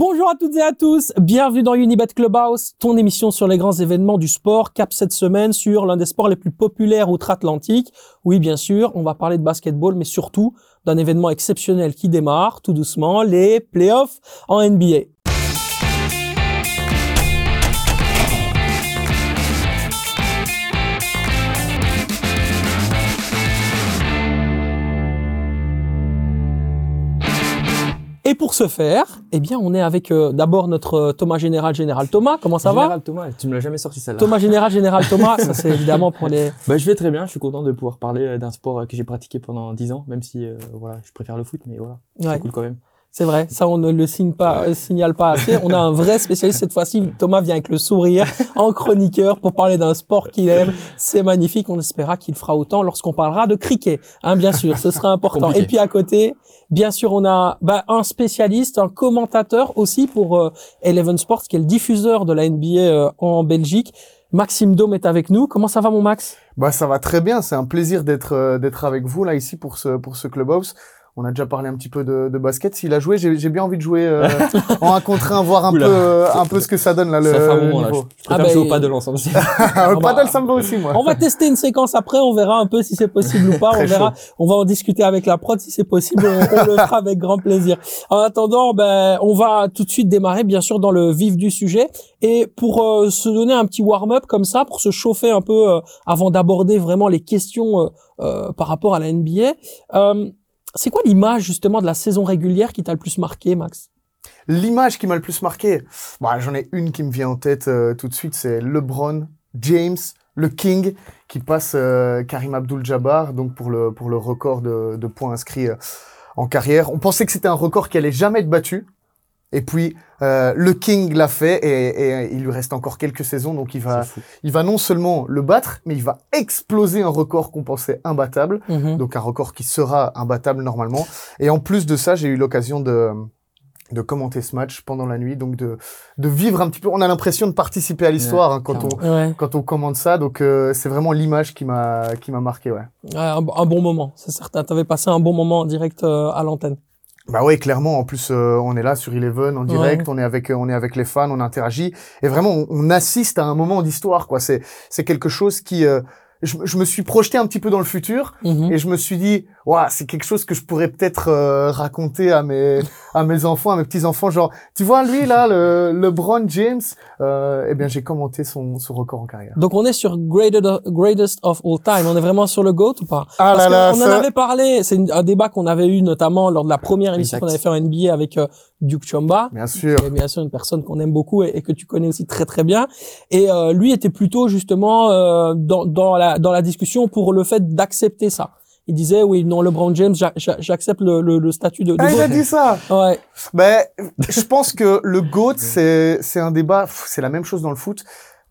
Bonjour à toutes et à tous, bienvenue dans Unibet Clubhouse, ton émission sur les grands événements du sport, cap cette semaine sur l'un des sports les plus populaires outre-Atlantique. Oui, bien sûr, on va parler de basketball, mais surtout d'un événement exceptionnel qui démarre tout doucement, les playoffs en NBA. Pour ce faire, eh bien, on est avec euh, d'abord notre euh, Thomas Général, Général Thomas. Comment ça Général Thomas, tu me l'as jamais sorti celle-là. Thomas Général, Général Thomas, ça c'est évidemment pour les... Bah, je vais très bien, je suis content de pouvoir parler euh, d'un sport que j'ai pratiqué pendant 10 ans, même si voilà, je préfère le foot, mais voilà, c'est cool quand même. C'est vrai, ça on ne le signe pas, signale pas assez. On a un vrai spécialiste cette fois-ci. Thomas vient avec le sourire en chroniqueur pour parler d'un sport qu'il aime. C'est magnifique. On espéra qu'il fera autant lorsqu'on parlera de cricket, hein, bien sûr. Ce sera important. Et puis à côté, Bien sûr, on a bah, un spécialiste, un commentateur aussi pour euh, Eleven Sports, qui est le diffuseur de la NBA euh, en Belgique. Maxime Dome est avec nous. Comment ça va, mon Max? Bah, ça va très bien. C'est un plaisir d'être euh, d'être avec vous là ici pour ce pour ce clubhouse. On a déjà parlé un petit peu de, de basket. S'il a joué, j'ai bien envie de jouer euh, en un contre un, voir un peu, euh, un peu ce que ça donne là. Le, ça fait un moment là. Je ah bah, jouer au paddle ensemble. au paddle, ça me va aussi moi. On va tester une séquence après. On verra un peu si c'est possible ou pas. on verra. On va en discuter avec la prod si c'est possible. On, le fera avec grand plaisir. En attendant, ben, on va tout de suite démarrer bien sûr dans le vif du sujet. Et pour euh, se donner un petit warm-up comme ça, pour se chauffer un peu avant d'aborder vraiment les questions par rapport à la NBA. C'est quoi l'image justement de la saison régulière qui t'a le plus marqué, Max? L'image qui m'a le plus marqué, bah, j'en ai une qui me vient en tête euh, tout de suite, c'est LeBron James, le King, qui passe euh, Karim Abdul-Jabbar, donc pour le pour le record de, points inscrits euh, en carrière. On pensait que c'était un record qui allait jamais être battu. Et puis euh, le King l'a fait et, et, il lui reste encore quelques saisons, donc il va, il va non seulement le battre, mais il va exploser un record qu'on pensait imbattable, mhm. donc un record qui sera imbattable normalement. Et en plus de ça, j'ai eu l'occasion de de commenter ce match pendant la nuit, donc de de vivre un petit peu. On a l'impression de participer à l'histoire hein, quand on quand on commente ça, donc euh, c'est vraiment l'image qui m'a qui m'a marqué, ouais. un, un, bon moment, c'est certain. T'avais passé un bon moment en direct euh, à l'antenne. Bah oui, clairement. En plus, euh, on est là sur Eleven en direct, on est avec, on est avec les fans, on interagit, et vraiment, on, assiste à un moment d'histoire, quoi. C'est, c'est quelque chose qui, euh, je, je, me suis projeté un petit peu dans le futur, mhm. et je me suis dit, c'est quelque chose que je pourrais peut-être euh, raconter à mes à mes enfants, à mes petits enfants. Genre, tu vois lui là, le LeBron James. Euh, eh bien, j'ai commenté son son record en carrière. Donc on est sur greatest of all time. On est vraiment sur le goat ou pas? Ah là là, on en avait parlé. C'est un débat qu'on avait eu notamment lors de la première émission qu'on avait fait en NBA avec euh, Duke Chamba. Bien sûr. bien sûr une personne qu'on aime beaucoup et, que tu connais aussi très très bien. Et euh, lui était plutôt justement euh, dans dans la dans la discussion pour le fait d'accepter ça. Il disait oui non LeBron James j'accepte le, le, le, statut de, de ah, il a dit ça. Ouais. Ben je pense que le goat c'est c'est un débat c'est la même chose dans le foot.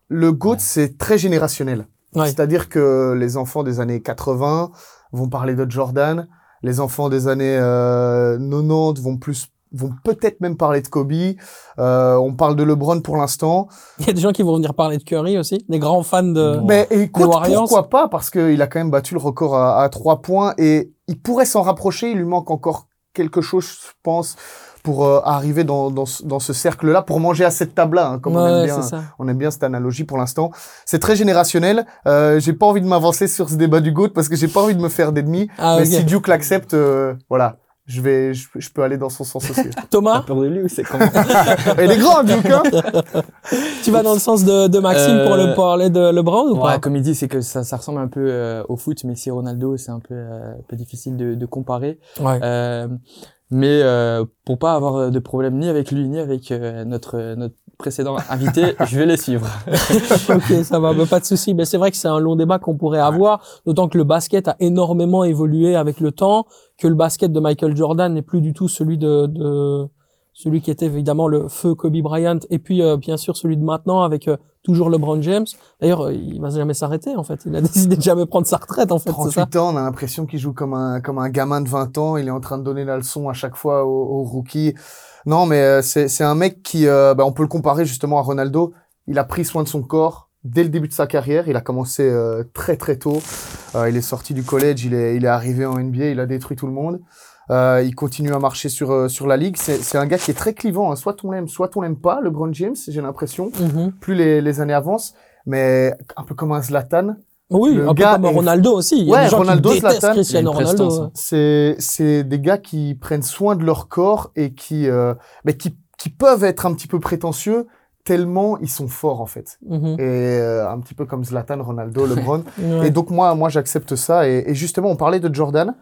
Le goat c'est très générationnel. C'est-à-dire que les enfants des années 80 vont parler de Jordan. Les enfants des années euh, 90 vont plus vont peut-être même parler de Kobe. Euh, on parle de LeBron pour l'instant. Il y a des gens qui vont venir parler de Curry aussi, des grands fans de. Mais écoute, pourquoi pas Parce qu'il a quand même battu le record à, à 3 points et il pourrait s'en rapprocher. Il lui manque encore quelque chose, je pense, pour euh, arriver dans, dans, dans ce cercle-là, pour manger à cette table-là, hein, comme on aime bien. On aime bien cette analogie pour l'instant. C'est très générationnel. Euh, j'ai pas envie de m'avancer sur ce débat du GOAT parce que j'ai pas envie de me faire d'ennemis. Ah, mais si Duke l'accepte, euh, voilà je vais, je, peux aller dans son sens aussi. Thomas peur de lui ou c'est comment Il est grand, Duke. Hein tu vas dans le sens de, de Maxime pour le euh, parler de LeBron ou pas? Comme il dit, c'est que ça, ça ressemble un peu euh, au foot, mais si Ronaldo, c'est un peu, euh, un peu difficile de, de comparer. Ouais. Mais pour pas avoir de problème ni avec lui ni avec notre notre précédent invité, je vais les suivre. ok, ça va, pas de souci. Mais c'est vrai que c'est un long débat qu'on pourrait avoir, d'autant que le basket a énormément évolué avec le temps, que le basket de Michael Jordan n'est plus du tout celui de, de celui qui était évidemment le feu Kobe Bryant, et puis euh, bien sûr celui de maintenant avec euh, toujours LeBron James. D'ailleurs, euh, il va jamais s'arrêter en fait. Il a décidé de jamais prendre sa retraite en fait. 38 ans, on a l'impression qu'il joue comme un comme un gamin de 20 ans. Il est en train de donner la leçon à chaque fois aux, aux rookies. Non, mais euh, c'est un mec qui, euh, bah, on peut le comparer justement à Ronaldo. Il a pris soin de son corps dès le début de sa carrière. Il a commencé très très tôt. il est sorti du collège, il est, il est arrivé en NBA, il a détruit tout le monde. Euh, il continue à marcher sur euh, sur la ligue. C'est c'est un gars qui est très clivant. hein. Soit on l'aime, soit on l'aime pas. LeBron James, j'ai l'impression. Mhm. Plus les, les années avancent, mais un peu comme un Zlatan. Oui, Le un peu gars comme est- Ronaldo aussi. Il y a Ouais, des gens Ronaldo, qui Zlatan. Cristiano Ronaldo. ouais. C'est c'est des gars qui prennent soin de leur corps et qui euh, mais qui qui peuvent être un petit peu prétentieux tellement ils sont forts en fait. Mhm. Et euh, un petit peu comme Zlatan, Ronaldo, LeBron. Ouais. Et donc moi, moi j'accepte ça. Et, et justement, on parlait de Jordan.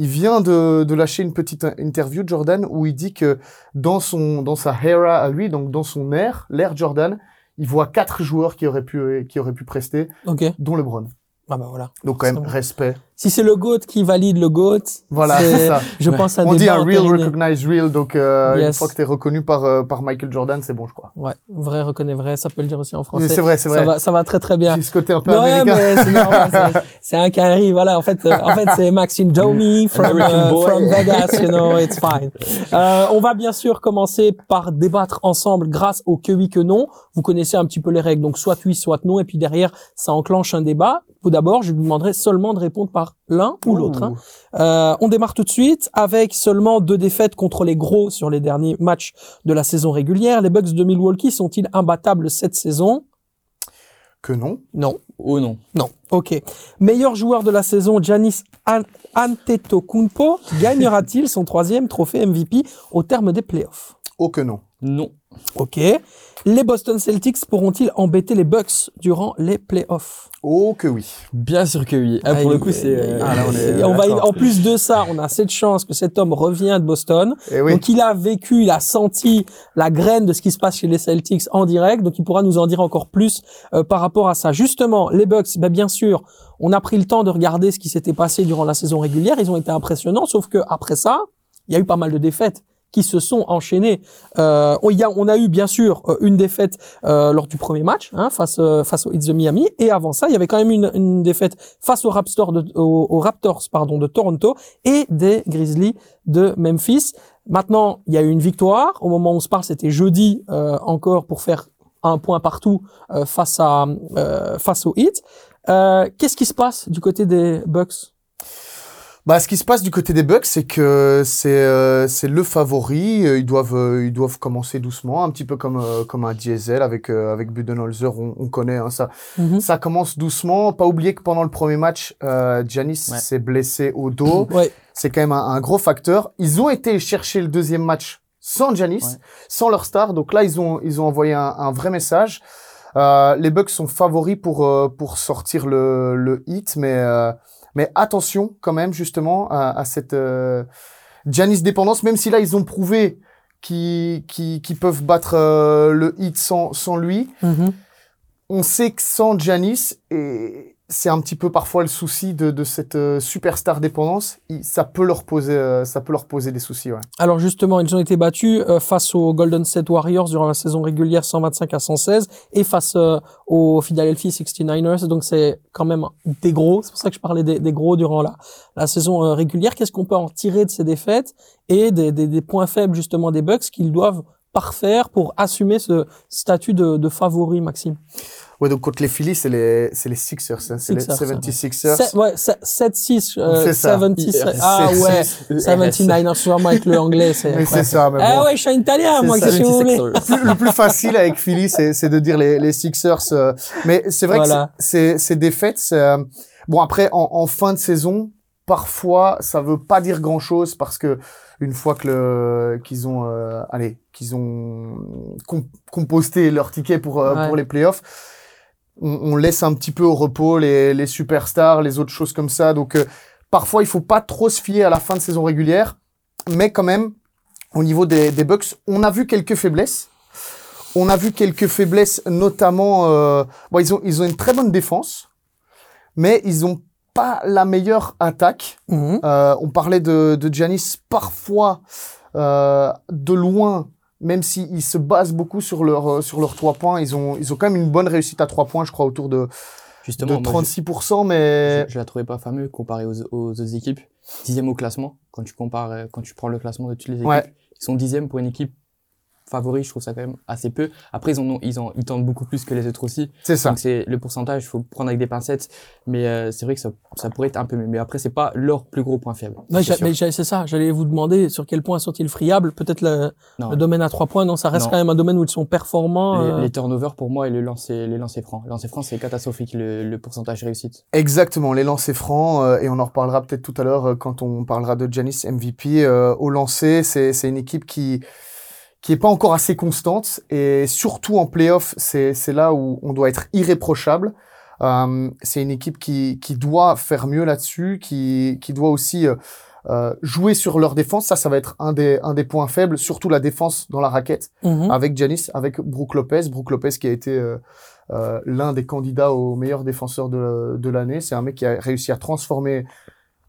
Il vient de, de lâcher une petite interview de Jordan où il dit que dans son dans sa era à lui, donc dans son ère, l'ère Jordan, il voit quatre joueurs qui auraient pu qui auraient pu prester, Ok. dont LeBron. Ah bah voilà. Donc quand même respect. Si c'est le GOAT qui valide le GOAT, Voilà, c'est- c'est ça. je pense à On dit un real entériné. recognize real. Donc euh, une fois que t'es reconnu par euh, par Michael Jordan, c'est bon, je crois. Ouais, vrai reconnaît vrai, ça peut le dire aussi en Mais français. C'est vrai, c'est Ça vrai. va, ça va très très bien. J'ai ce côté un peu Ouais, américain. mais c'est normal. c'est- C'est un carry, voilà. En fait, euh, en fait, c'est Maxime Domi from, American euh, from Vegas, you know, it's fine. Euh, on va bien sûr commencer par débattre ensemble grâce au que oui que non. Vous connaissez un petit peu les règles, donc soit oui, soit non, et puis derrière, ça enclenche un débat. Tout d'abord, je vous demanderai seulement de répondre par l'un ou l'autre. hein. Euh, on démarre tout de suite avec seulement deux défaites contre les gros sur les derniers matchs de la saison régulière. Les Bucks de Milwaukee sont-ils imbattables cette saison? Que non. Non. Oh non. Non. Ok. Meilleur joueur de la saison, Giannis An- Antetokounmpo, gagnera-t-il son troisième trophée MVP au terme des playoffs? Oh que non. Non. Ok. Les Boston Celtics pourront-ils embêter les Bucks durant les playoffs? Oh que oui. Bien sûr que oui. Ah, pour le coup, c'est. ah, on est Et on va en plus de ça, on a cette chance que cet homme revient de Boston. Et oui. Donc il a vécu, il a senti la graine de ce qui se passe chez les Celtics en direct, donc il pourra nous en dire encore plus euh, par rapport à ça. Justement, les Bucks, ben, bien sûr, on a pris le temps de regarder ce qui s'était passé durant la saison régulière, ils ont été impressionnants, sauf que après ça, il y a eu pas mal de défaites qui se sont enchaînées. Euh, on, y a, on a eu bien sûr euh, une défaite euh, lors du premier match hein, face euh, face aux Heat de Miami, et avant ça, il y avait quand même une, une défaite face aux Raptors de, Raptors pardon de Toronto et des Grizzlies de Memphis. Maintenant, il y a eu une victoire. Au moment où on se parle, c'était jeudi euh, encore pour faire un point partout euh, face à face aux Heat. Qu'est-ce qui se passe du côté des Bucks? Bah, ce qui se passe du côté des Bucks, c'est que c'est euh, c'est le favori. Euh, Ils doivent euh, ils doivent commencer doucement, un petit peu comme euh, comme un diesel avec euh, avec Budenholzer. On, on connaît hein, ça. Mhm. Ça commence doucement. Pas oublier que pendant le premier match, euh, Giannis Ouais. s'est blessé au dos. Ouais. C'est quand même un, un gros facteur. Ils ont été chercher le deuxième match sans Giannis, Ouais. sans leur star. Donc là, ils ont ils ont envoyé un, un vrai message. Euh, les Bucks sont favoris pour euh, pour sortir le le hit, mais euh, mais attention quand même justement à, à cette euh, Giannis dépendance. Même si là ils ont prouvé qu'ils peuvent battre euh, le hit sans sans lui Mhm. on sait que sans Giannis, et c'est un petit peu parfois le souci de, de cette euh, superstar dépendance, ça peut leur poser, euh, ça peut leur poser des soucis. Ouais. Alors justement, ils ont été battus euh, face aux Golden State Warriors durant la saison régulière 125 à 116 et face aux Philadelphia 69ers. Donc c'est quand même des gros. C'est pour ça que je parlais des, des gros durant la, la saison régulière. Qu'est-ce qu'on peut en tirer de ces défaites et des, des, des points faibles justement des Bucks qu'ils doivent parfaire pour assumer ce statut de, de favori, Maxime? Ouais, donc contre les Phillies, c'est les, c'est les Sixers, hein, c'est les Sixers, 76ers. C'est- Ouais, c'est- 7-6, euh, C'est ça. 76. IRS. Ah ouais, 76. 79ers, sûrement avec le anglais. C'est Mais c'est ça, mais Ah bon. ouais, je suis un italien, moi, qu'est-ce que vous voulez le plus facile avec Philly, c'est, c'est de dire les, les Sixers. euh, mais c'est vrai Voilà. que c'est, c'est- ces défaites, c'est, euh, bon après en, en fin de saison, parfois ça veut pas dire grand chose parce que une fois que le, qu'ils ont, euh, allez, qu'ils ont com- composté leur ticket pour euh, Ouais. pour les playoffs, on, on laisse un petit peu au repos les, les superstars, les autres choses comme ça. Donc euh, parfois il faut pas trop se fier à la fin de saison régulière, mais quand même au niveau des, des Bucks, on a vu quelques faiblesses. On a vu quelques faiblesses, notamment, euh, bon, ils ont ils ont une très bonne défense, mais ils ont pas la meilleure attaque. Mhm. Euh, on parlait de, de Giannis parfois euh, de loin, même s'ils se basent beaucoup sur leur euh, sur leurs trois points, ils ont ils ont quand même une bonne réussite à trois points, je crois autour de, Justement, de moi, 36%, je, mais je, je la trouvais pas fameux comparé aux, aux autres équipes. Dixième au classement, quand tu compares, euh, quand tu prends le classement de toutes les équipes, Ouais. ils sont dixième pour une équipe favoris, je trouve ça quand même assez peu. Après, ils en ont, ils en, ils tentent beaucoup plus que les autres aussi. C'est ça. Donc c'est le pourcentage, il faut prendre avec des pincettes. Mais euh, c'est vrai que ça, ça pourrait être un peu mieux. Mais après, c'est pas leur plus gros point faible. Ouais, c'est ça. J'allais vous demander sur quel point sont-ils friables. Peut-être le, le domaine à trois points. Non, ça reste Non. quand même un domaine où ils sont performants. Les, euh, les turnovers pour moi et le lancer, les lancers francs. Les lancers francs, c'est catastrophique le, le pourcentage réussite. Exactement, les lancers francs, euh, et on en reparlera peut-être tout à l'heure euh, quand on parlera de Janis MVP. Euh, au lancer, c'est c'est une équipe qui qui est pas encore assez constante, et surtout en playoff, c'est c'est là où on doit être irréprochable. Euh, c'est une équipe qui qui doit faire mieux là-dessus, qui qui doit aussi euh, euh, jouer sur leur défense. Ça, ça va être un des un des points faibles, surtout la défense dans la raquette mhm. avec Janis, avec Brook Lopez. Brook Lopez qui a été euh, euh, l'un des candidats au meilleur défenseur de, de l'année. C'est un mec qui a réussi à transformer,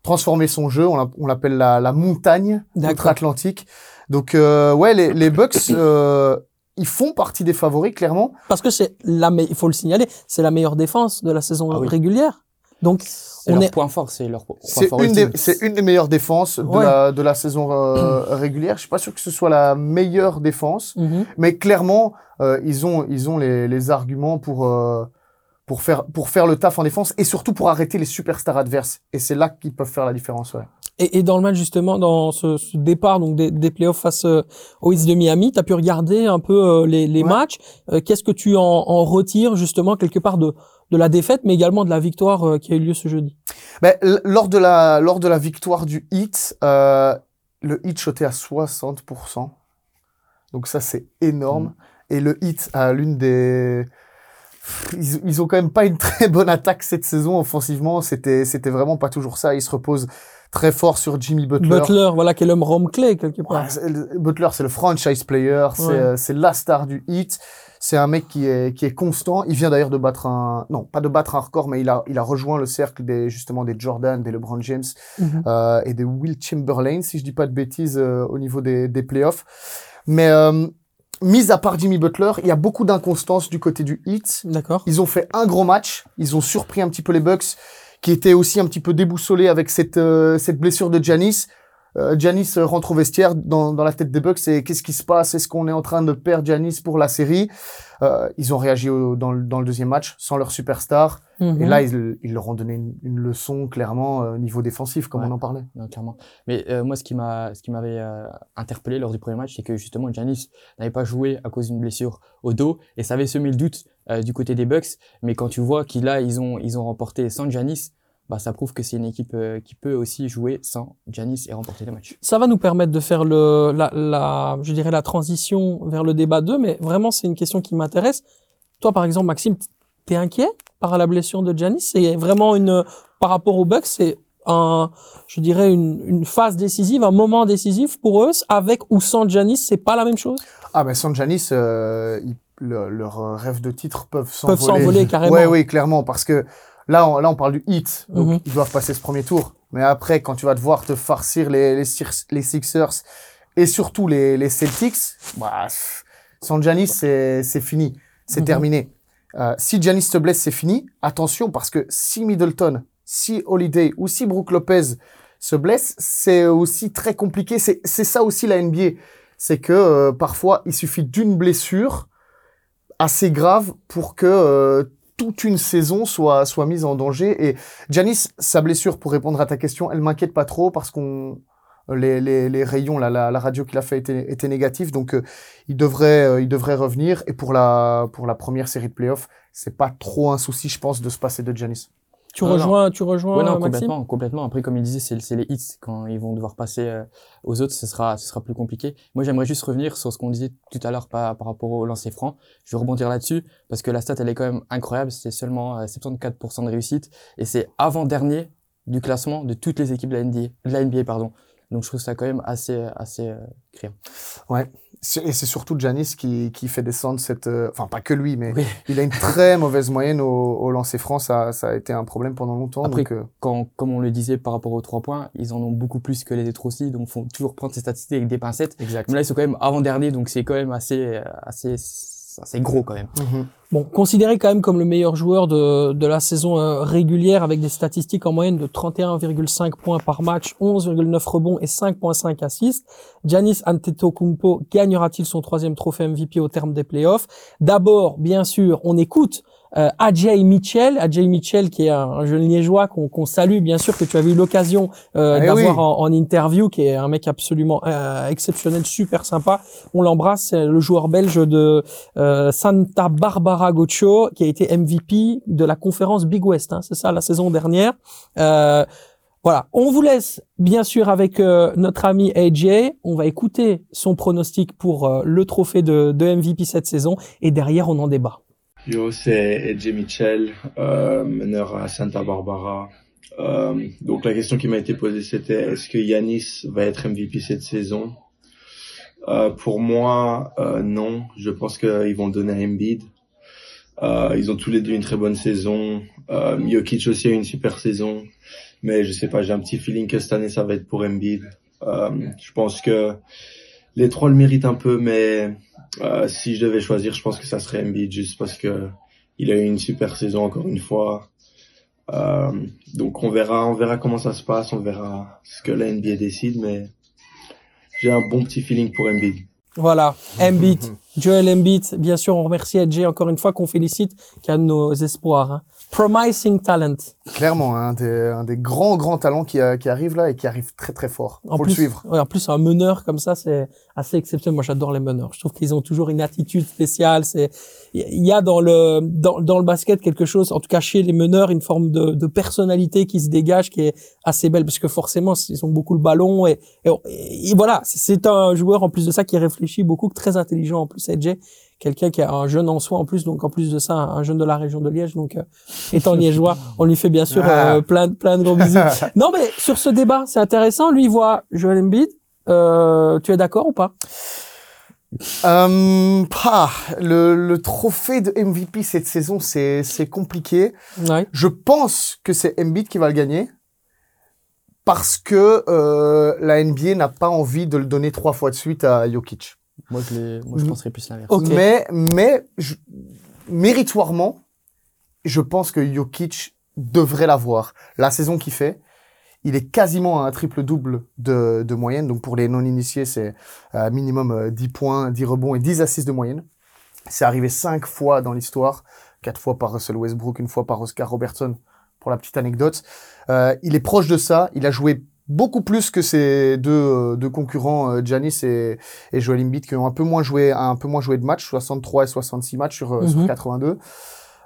transformer son jeu. On l'a- on l'appelle la, la montagne outre-Atlantique. Donc euh, ouais, les, les Bucks, euh, ils font partie des favoris clairement. Parce que c'est la, il faut le signaler, c'est la meilleure défense de la saison Ah oui. régulière. Donc, C'est on leur est, point fort, c'est leur point C'est fort une, des, ultime. c'est une des meilleures défenses de, Ouais. la, de la saison euh, régulière. Je suis pas sûr que ce soit la meilleure défense. Mhm. mais clairement euh, ils ont ils ont les, les arguments pour euh, pour faire pour faire le taf en défense et surtout pour arrêter les superstars adverses et c'est là qu'ils peuvent faire la différence ouais. Et, et dans le match justement, dans ce, ce départ donc des, des playoffs face euh, aux Heat de Miami, tu as pu regarder un peu euh, les, les Ouais. matchs. Euh, Qu'est-ce que tu en, en retires justement quelque part de, de la défaite, mais également de la victoire euh, qui a eu lieu ce jeudi? Ben, lors de la lors de la victoire du Heat euh, le Heat shotait à 60% donc ça c'est énorme et le Heat a l'une des ils, ils ont quand même pas une très bonne attaque cette saison offensivement c'était c'était vraiment pas toujours ça ils se reposent très fort sur Jimmy Butler, voilà, qui est l'homme Rome clé quelque part. Ouais, Butler, c'est le franchise player, c'est Ouais. euh, c'est la star du hit. C'est un mec qui est qui est constant. Il vient d'ailleurs de battre un non pas de battre un record, mais il a il a rejoint le cercle des justement des Jordan, des LeBron James Mhm. euh, et des Will Chamberlain, si je dis pas de bêtises euh, au niveau des des playoffs. Mais euh, mis à part Jimmy Butler, il y a beaucoup d'inconstance du côté du hit. D'accord. Ils ont fait un gros match. Ils ont surpris un petit peu les Bucks, qui étaient aussi un petit peu déboussolés avec cette euh, cette blessure de Janis. Euh, Giannis euh, rentre au vestiaire dans, dans la tête des Bucks et qu'est-ce qui se passe? Est-ce qu'on est en train de perdre Giannis pour la série? Euh, Ils ont réagi au- dans, le, dans le deuxième match sans leur superstar Mhm. et là ils, ils leur ont donné une, une leçon clairement euh, au niveau défensif comme Ouais. on en parlait. Non, clairement. Mais euh, moi, ce qui m'a, ce qui m'avait euh, interpellé lors du premier match, c'est que justement, Giannis n'avait pas joué à cause d'une blessure au dos et ça avait semé le doute euh, du côté des Bucks. Mais quand tu vois qu'ils là, ils ont, ils ont remporté sans Giannis, bah ça prouve que c'est une équipe euh, qui peut aussi jouer sans Giannis et remporter les matchs. Ça va nous permettre de faire le, la, la, je dirais la transition vers le débat 2, mais vraiment c'est une question qui m'intéresse. Toi, par exemple, Maxime, t'es inquiet par la blessure de Giannis? C'est vraiment une, par rapport aux Bucks, c'est un, je dirais une, une phase décisive, un moment décisif pour eux. Avec ou sans Giannis, c'est pas la même chose? Ah ben sans Giannis, euh, le- leurs rêves de titre peuvent s'envoler. Peuvent s'envoler carrément. Ouais, oui, clairement, parce que là, on, là, on parle du hit, donc Mhm. ils doivent passer ce premier tour. Mais après, quand tu vas devoir te farcir les, les, Six- les Sixers et surtout les, les Celtics, bah, sans Giannis, c'est c'est fini, c'est Mhm. terminé. Euh, si Giannis se blesse, c'est fini. Attention, parce que si Middleton, si Holiday ou si Brook Lopez se blesse, c'est aussi très compliqué. C'est c'est ça aussi la NBA, c'est que euh, parfois il suffit d'une blessure assez grave pour que euh, toute une saison soit soit mise en danger. Et Giannis, sa blessure, pour répondre à ta question, elle m'inquiète pas trop parce qu'on les, les, les rayons, la, la, radio qu'il a fait était, était négatif, donc euh, il devrait euh, il devrait revenir. Et pour la pour la première série de playoffs, c'est pas trop un souci, je pense, de se passer de Giannis. Tu Non, non. rejoins, tu rejoins Ouais, non, Maxime? complètement, complètement. Après, comme il disait, c'est c'est les hits. Quand ils vont devoir passer euh, aux autres, ce sera, ce sera plus compliqué. Moi, j'aimerais juste revenir sur ce qu'on disait tout à l'heure par, par rapport au lancer franc. Je vais rebondir là-dessus parce que la stat, elle est quand même incroyable. C'est seulement euh, 74% de réussite et c'est avant-dernier du classement de toutes les équipes de la NBA, de la NBA pardon. Donc, je trouve ça quand même assez, assez euh, criant. C'est- Et c'est surtout Giannis qui, qui fait descendre cette... euh, Enfin, pas que lui, mais Oui. il a une très mauvaise moyenne au, au lancer franc. Ça, ça a été un problème pendant longtemps. Après, donc, euh, Quand, comme on le disait par rapport aux trois points, ils en ont beaucoup plus que les autres aussi. Donc, faut toujours prendre ces statistiques avec des pincettes. exact. Mais là, ils sont quand même avant-dernier, donc c'est quand même assez, euh, assez c'est gros quand même. Mhm. Bon, considéré quand même comme le meilleur joueur de, de la saison euh, régulière avec des statistiques en moyenne de 31,5 points par match, 11,9 rebonds et 5,5 assists, Giannis Antetokounmpo gagnera-t-il son troisième trophée MVP au terme des playoffs? D'abord, bien sûr, on écoute euh, Ajay Mitchell, Ajay Mitchell qui est un, un jeune liégeois qu'on salue bien sûr que tu as eu l'occasion euh, Eh d'avoir oui. en, en interview, qui est un mec absolument euh, exceptionnel, super sympa. On l'embrasse, c'est le joueur belge de euh, Santa Barbara Gocho qui a été MVP de la conférence Big West, hein, c'est ça la saison dernière. Euh, voilà, on vous laisse bien sûr avec euh, notre ami AJ. On va écouter son pronostic pour euh, le trophée de, de MVP cette saison et derrière on en débat. Yo, c'est Edge Mitchell, euh, meneur à Santa Barbara. Euh, donc la question qui m'a été posée c'était est-ce que Yanis va être MVP cette saison? Euh, Pour moi, euh, non. Je pense qu'ils vont donner à Embiid. Euh, ils ont tous les deux une très bonne saison. Euh, Jokic aussi a une super saison. Mais je sais pas, j'ai un petit feeling que cette année ça va être pour Embiid. Euh, je pense que les trois le méritent un peu, mais euh, si je devais choisir, je pense que ça serait Embiid juste parce que il a eu une super saison encore une fois. Euh, donc on verra, on verra comment ça se passe, on verra ce que la NBA décide, mais j'ai un bon petit feeling pour Embiid. Voilà, Embiid, Joel Embiid. Bien sûr, on remercie AJ encore une fois qu'on félicite, qui a de nos espoirs. hein. Promising talent. Clairement, un des, un des grands, grands talents qui, a- qui arrive là et qui arrive très, très fort. En Faut plus, le suivre. ouais, en plus, un meneur comme ça, c'est assez exceptionnel. Moi, j'adore les meneurs. Je trouve qu'ils ont toujours une attitude spéciale. C'est, il y a dans le, dans, dans le basket quelque chose, en tout cas chez les meneurs, une forme de, de personnalité qui se dégage, qui est assez belle, parce que forcément, ils ont beaucoup le ballon et, et, et voilà, c'est un joueur en plus de ça qui réfléchit beaucoup, très intelligent en plus, Quelqu'un qui est un jeune en soi en plus, donc en plus de ça, un jeune de la région de Liège, donc euh, étant liégeois, on lui fait bien sûr Ah. euh, plein, de- plein de gros bisous. Non, mais sur ce débat, c'est intéressant. Lui, il voit Joel Embiid. Euh, tu es d'accord ou pas? Euh, le, le trophée de MVP cette saison, c'est c'est compliqué. Ouais. Je pense que c'est Embiid qui va le gagner parce que euh, la NBA n'a pas envie de le donner trois fois de suite à Jokic. Moi, je, l'ai- moi, je penserais plus l'inverse. Mais, mais je- méritoirement, je pense que Jokic devrait l'avoir. La saison qu'il fait, il est quasiment à un triple-double de, de moyenne. Donc pour les non-initiés, c'est euh, minimum euh, 10 points, 10 rebonds et 10 assists de moyenne. C'est arrivé cinq fois dans l'histoire, quatre fois par Russell Westbrook, une fois par Oscar Robertson, pour la petite anecdote. Euh, il est proche de ça. Il a joué beaucoup plus que ses deux, euh, deux concurrents, euh, Giannis et, et Joel Embiid, qui ont un peu moins joué, un peu moins joué de matchs, 63 et 66 matchs sur, euh, sur Mhm. 82.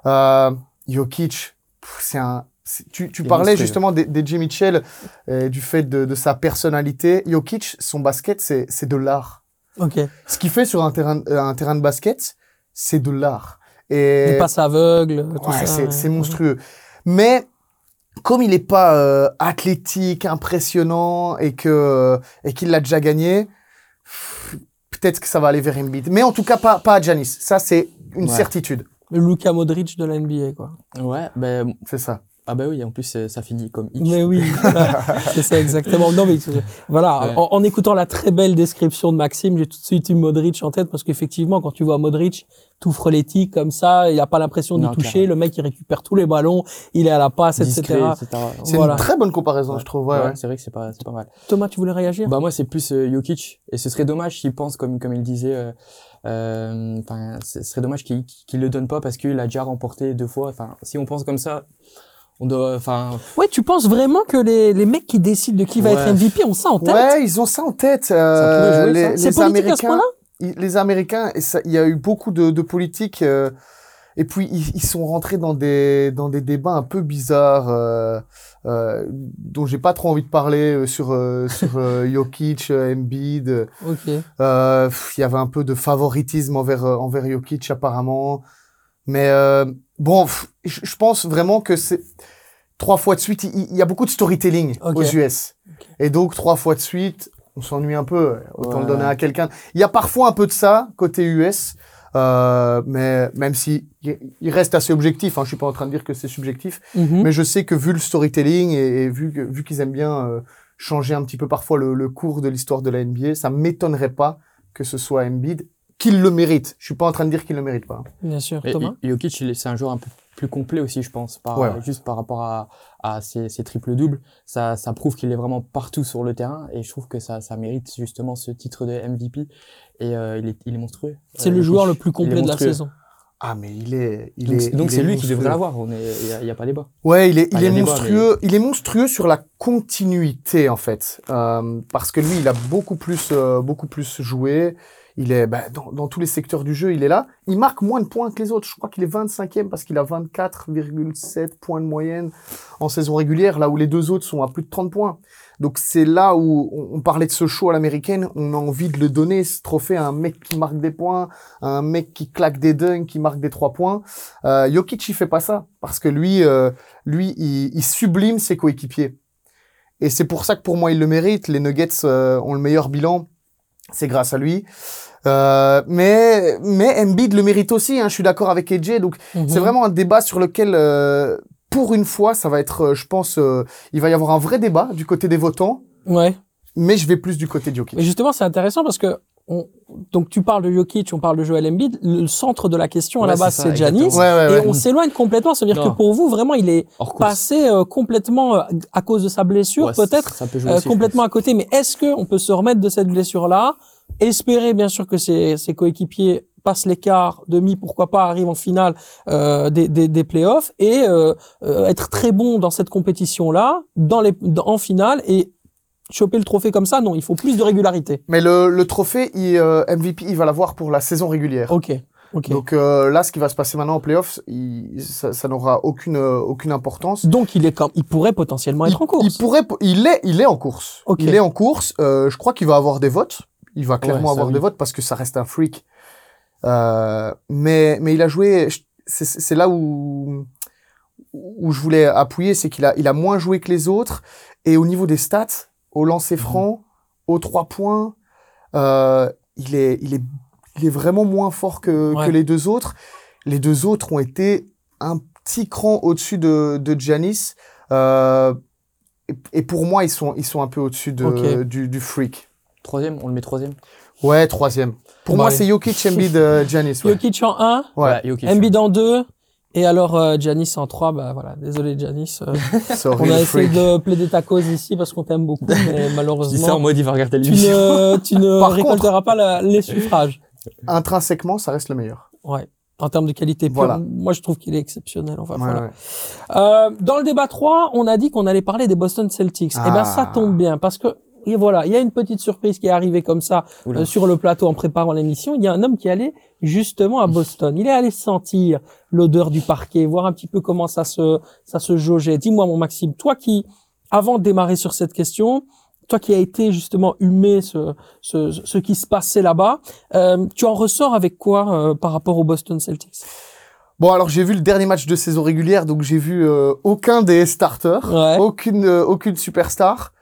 Euh, Jokic, c'est un, tu, tu parlais justement des, des Jimmy Mitchell, euh, du fait de, de sa personnalité. Jokic, son basket, c'est, c'est de l'art. Ok. Ce qu'il fait sur un terrain, euh, un terrain de basket, c'est de l'art. Et Il passe aveugle, tout Ouais, ça. c'est, ouais. c'est monstrueux. Mais comme il est pas euh, athlétique, impressionnant et que et qu'il l'a déjà gagné, peut-être que ça va aller vers Embiid. Mais en tout cas pas pas à Giannis. Ça c'est une Ouais. certitude. Le Luka Modric de la NBA, quoi. Ouais, ben, C'est ça. Ah bah oui, en plus, euh, ça finit comme X. Mais oui, voilà. c'est ça exactement. Non, mais voilà, Ouais. en, en écoutant la très belle description de Maxime, j'ai tout de suite eu Modric en tête parce qu'effectivement, quand tu vois Modric tout frélétique comme ça, il a pas l'impression d'y toucher. Le mec, il récupère tous les ballons, il est à la passe, Discret, etc. etc. C'est Voilà. une très bonne comparaison, Ouais. je trouve. Ouais, Ouais, ouais. c'est vrai que c'est pas, c'est pas mal. Thomas, tu voulais réagir? Bah moi c'est plus euh, Jokic et ce serait dommage s'il pense comme comme il disait euh, euh, enfin ce serait dommage qu'il qu'il le donne pas parce qu'il a déjà remporté deux fois enfin si on pense comme ça on doit enfin Ouais, tu penses vraiment que les, les mecs qui décident de qui va Ouais. être MVP ont ça en tête Ouais, ils ont ça en tête. euh, jouer, les, les ce Américains, les Américains, et ça- il y a eu beaucoup de, de politique. euh, et puis ils, ils sont rentrés dans des dans des débats un peu bizarres euh, euh, dont j'ai pas trop envie de parler euh, sur euh, sur euh, Jokic, euh, Embiid. Ok. euh, Il y avait un peu de favoritisme envers envers Jokic apparemment. Mais euh, bon, je pense vraiment que c'est trois fois de suite. Il y, a beaucoup de storytelling aux US, et donc trois fois de suite, on s'ennuie un peu. Autant le donner à quelqu'un. Il y a parfois un peu de ça côté US. Euh, mais même si il reste assez objectif, hein, je suis pas en train de dire que c'est subjectif, Mhm. mais je sais que vu le storytelling et, et vu que, vu qu'ils aiment bien euh, changer un petit peu parfois le, le cours de l'histoire de la NBA, ça m'étonnerait pas que ce soit Embiid. Qu'il le mérite. Je suis pas en train de dire qu'il le mérite pas. Bien sûr, Et- Thomas. et Jokic, c'est un joueur un peu plus complet aussi, je pense, par, Ouais, juste par rapport à, à ses, ses triples-doubles. Ça, ça prouve qu'il est vraiment partout sur le terrain et je trouve que ça, ça mérite justement ce titre de MVP. Et euh, il, est, il est monstrueux. C'est Euh, le Jokic, joueur le plus complet de la saison. Ah, mais il est, il Donc, est, donc c'est est lui qui devrait l'avoir. On est, il y a, a pas débat. Ouais, il est, il est débat, monstrueux. Il est monstrueux sur la continuité en fait, Euh, parce que lui, il a beaucoup plus, euh, beaucoup plus joué. Il est bah, dans, dans tous les secteurs du jeu, il est là. Il marque moins de points que les autres. Je crois qu'il est 25e parce qu'il a 24,7 points de moyenne en saison régulière, là où les deux autres sont à plus de 30 points. Donc c'est là où on, on parlait de ce show à l'américaine. On a envie de le donner ce trophée à un mec qui marque des points, à un mec qui claque des dunks, qui marque des trois points. Euh, Jokic, il fait pas ça parce que lui, euh, lui, il, il sublime ses coéquipiers. Et c'est pour ça que pour moi, il le mérite. Les Nuggets euh, ont le meilleur bilan. C'est grâce à lui. Euh, mais mais Embiid le mérite aussi. Hein, je suis d'accord avec AJ. Donc Mhm. c'est vraiment un débat sur lequel, euh, pour une fois, ça va être, euh, je pense, euh, il va y avoir un vrai débat du côté des votants. Ouais. Mais je vais plus du côté de Jokic. Mais justement, c'est intéressant parce que on... donc tu parles de Jokic, on parle de Joel Embiid. Le centre de la question à la base, c'est Giannis. Ouais, ouais, Et on s'éloigne complètement. Ça veut dire Non. que pour vous, vraiment, il est passé euh, complètement, euh, à cause de sa blessure, Ouais, peut-être, peut euh, complètement à côté. Mais est-ce que on peut se remettre de cette blessure-là? Espérer, bien sûr, que ses, ses coéquipiers passent l'écart, demi, pourquoi pas, arrivent en finale euh, des, des, des playoffs et euh, euh, être très bon dans cette compétition-là, dans les, dans- en finale et choper le trophée comme ça. Non, il faut plus de régularité. Mais le, le trophée il, euh, MVP, il va l'avoir pour la saison régulière. Ok, ok. Donc euh, là, ce qui va se passer maintenant en playoffs, ça, ça n'aura aucune euh, aucune importance. Donc il est comme, il pourrait potentiellement être en course. Il pourrait, il est, il est en course. Ok. Il est en course. Euh, je crois qu'il va avoir des votes. Il va clairement avoir oui. des votes parce que ça reste un freak. Euh, mais mais il a joué. C'est là où où je voulais appuyer, c'est qu'il a il a moins joué que les autres et au niveau des stats, au lancer franc, aux trois points, euh, il est il est il est vraiment moins fort que Ouais. que les deux autres. Les deux autres ont été un petit cran au-dessus de de Giannis. Euh, et, et pour moi, ils sont, ils sont un peu au-dessus de, du freak. Troisième, on le met troisième. Ouais, troisième. Pour moi, c'est Jokic, Embiid, euh, Giannis. Ouais. Jokic en 1, Ouais, Jokic. Embiid en 2, et alors euh, Giannis en 3. Bah voilà, désolé Giannis. euh, sorry, on a essayé freak. de plaider ta cause ici parce qu'on t'aime beaucoup, mais Je dis ça en malheureusement, mode, il va regarder tu l'émission. ne, tu ne Par récolteras pas la- les suffrages. Intrinsèquement, ça reste le meilleur. Ouais. En termes de qualité pure, Voilà. moi je trouve qu'il est exceptionnel. Enfin, Ouais, voilà. ouais. Euh, dans le débat 3, on a dit qu'on allait parler des Boston Celtics. Et ben Ah. ça tombe bien parce que et voilà, il y a une petite surprise qui est arrivée comme ça euh, sur le plateau en préparant l'émission. Il y a un homme qui allait justement à Boston. Il est allé sentir l'odeur du parquet, voir un petit peu comment ça se ça se jaugeait. Dis-moi mon Maxime, toi qui avant de démarrer sur cette question, toi qui as été justement humé ce ce, ce qui se passait là-bas, euh, tu en ressors avec quoi euh, par rapport aux Boston Celtics? Bon, alors j'ai vu le dernier match de saison régulière, donc j'ai vu euh, aucun des starters, Ouais. aucune, euh, aucune superstar,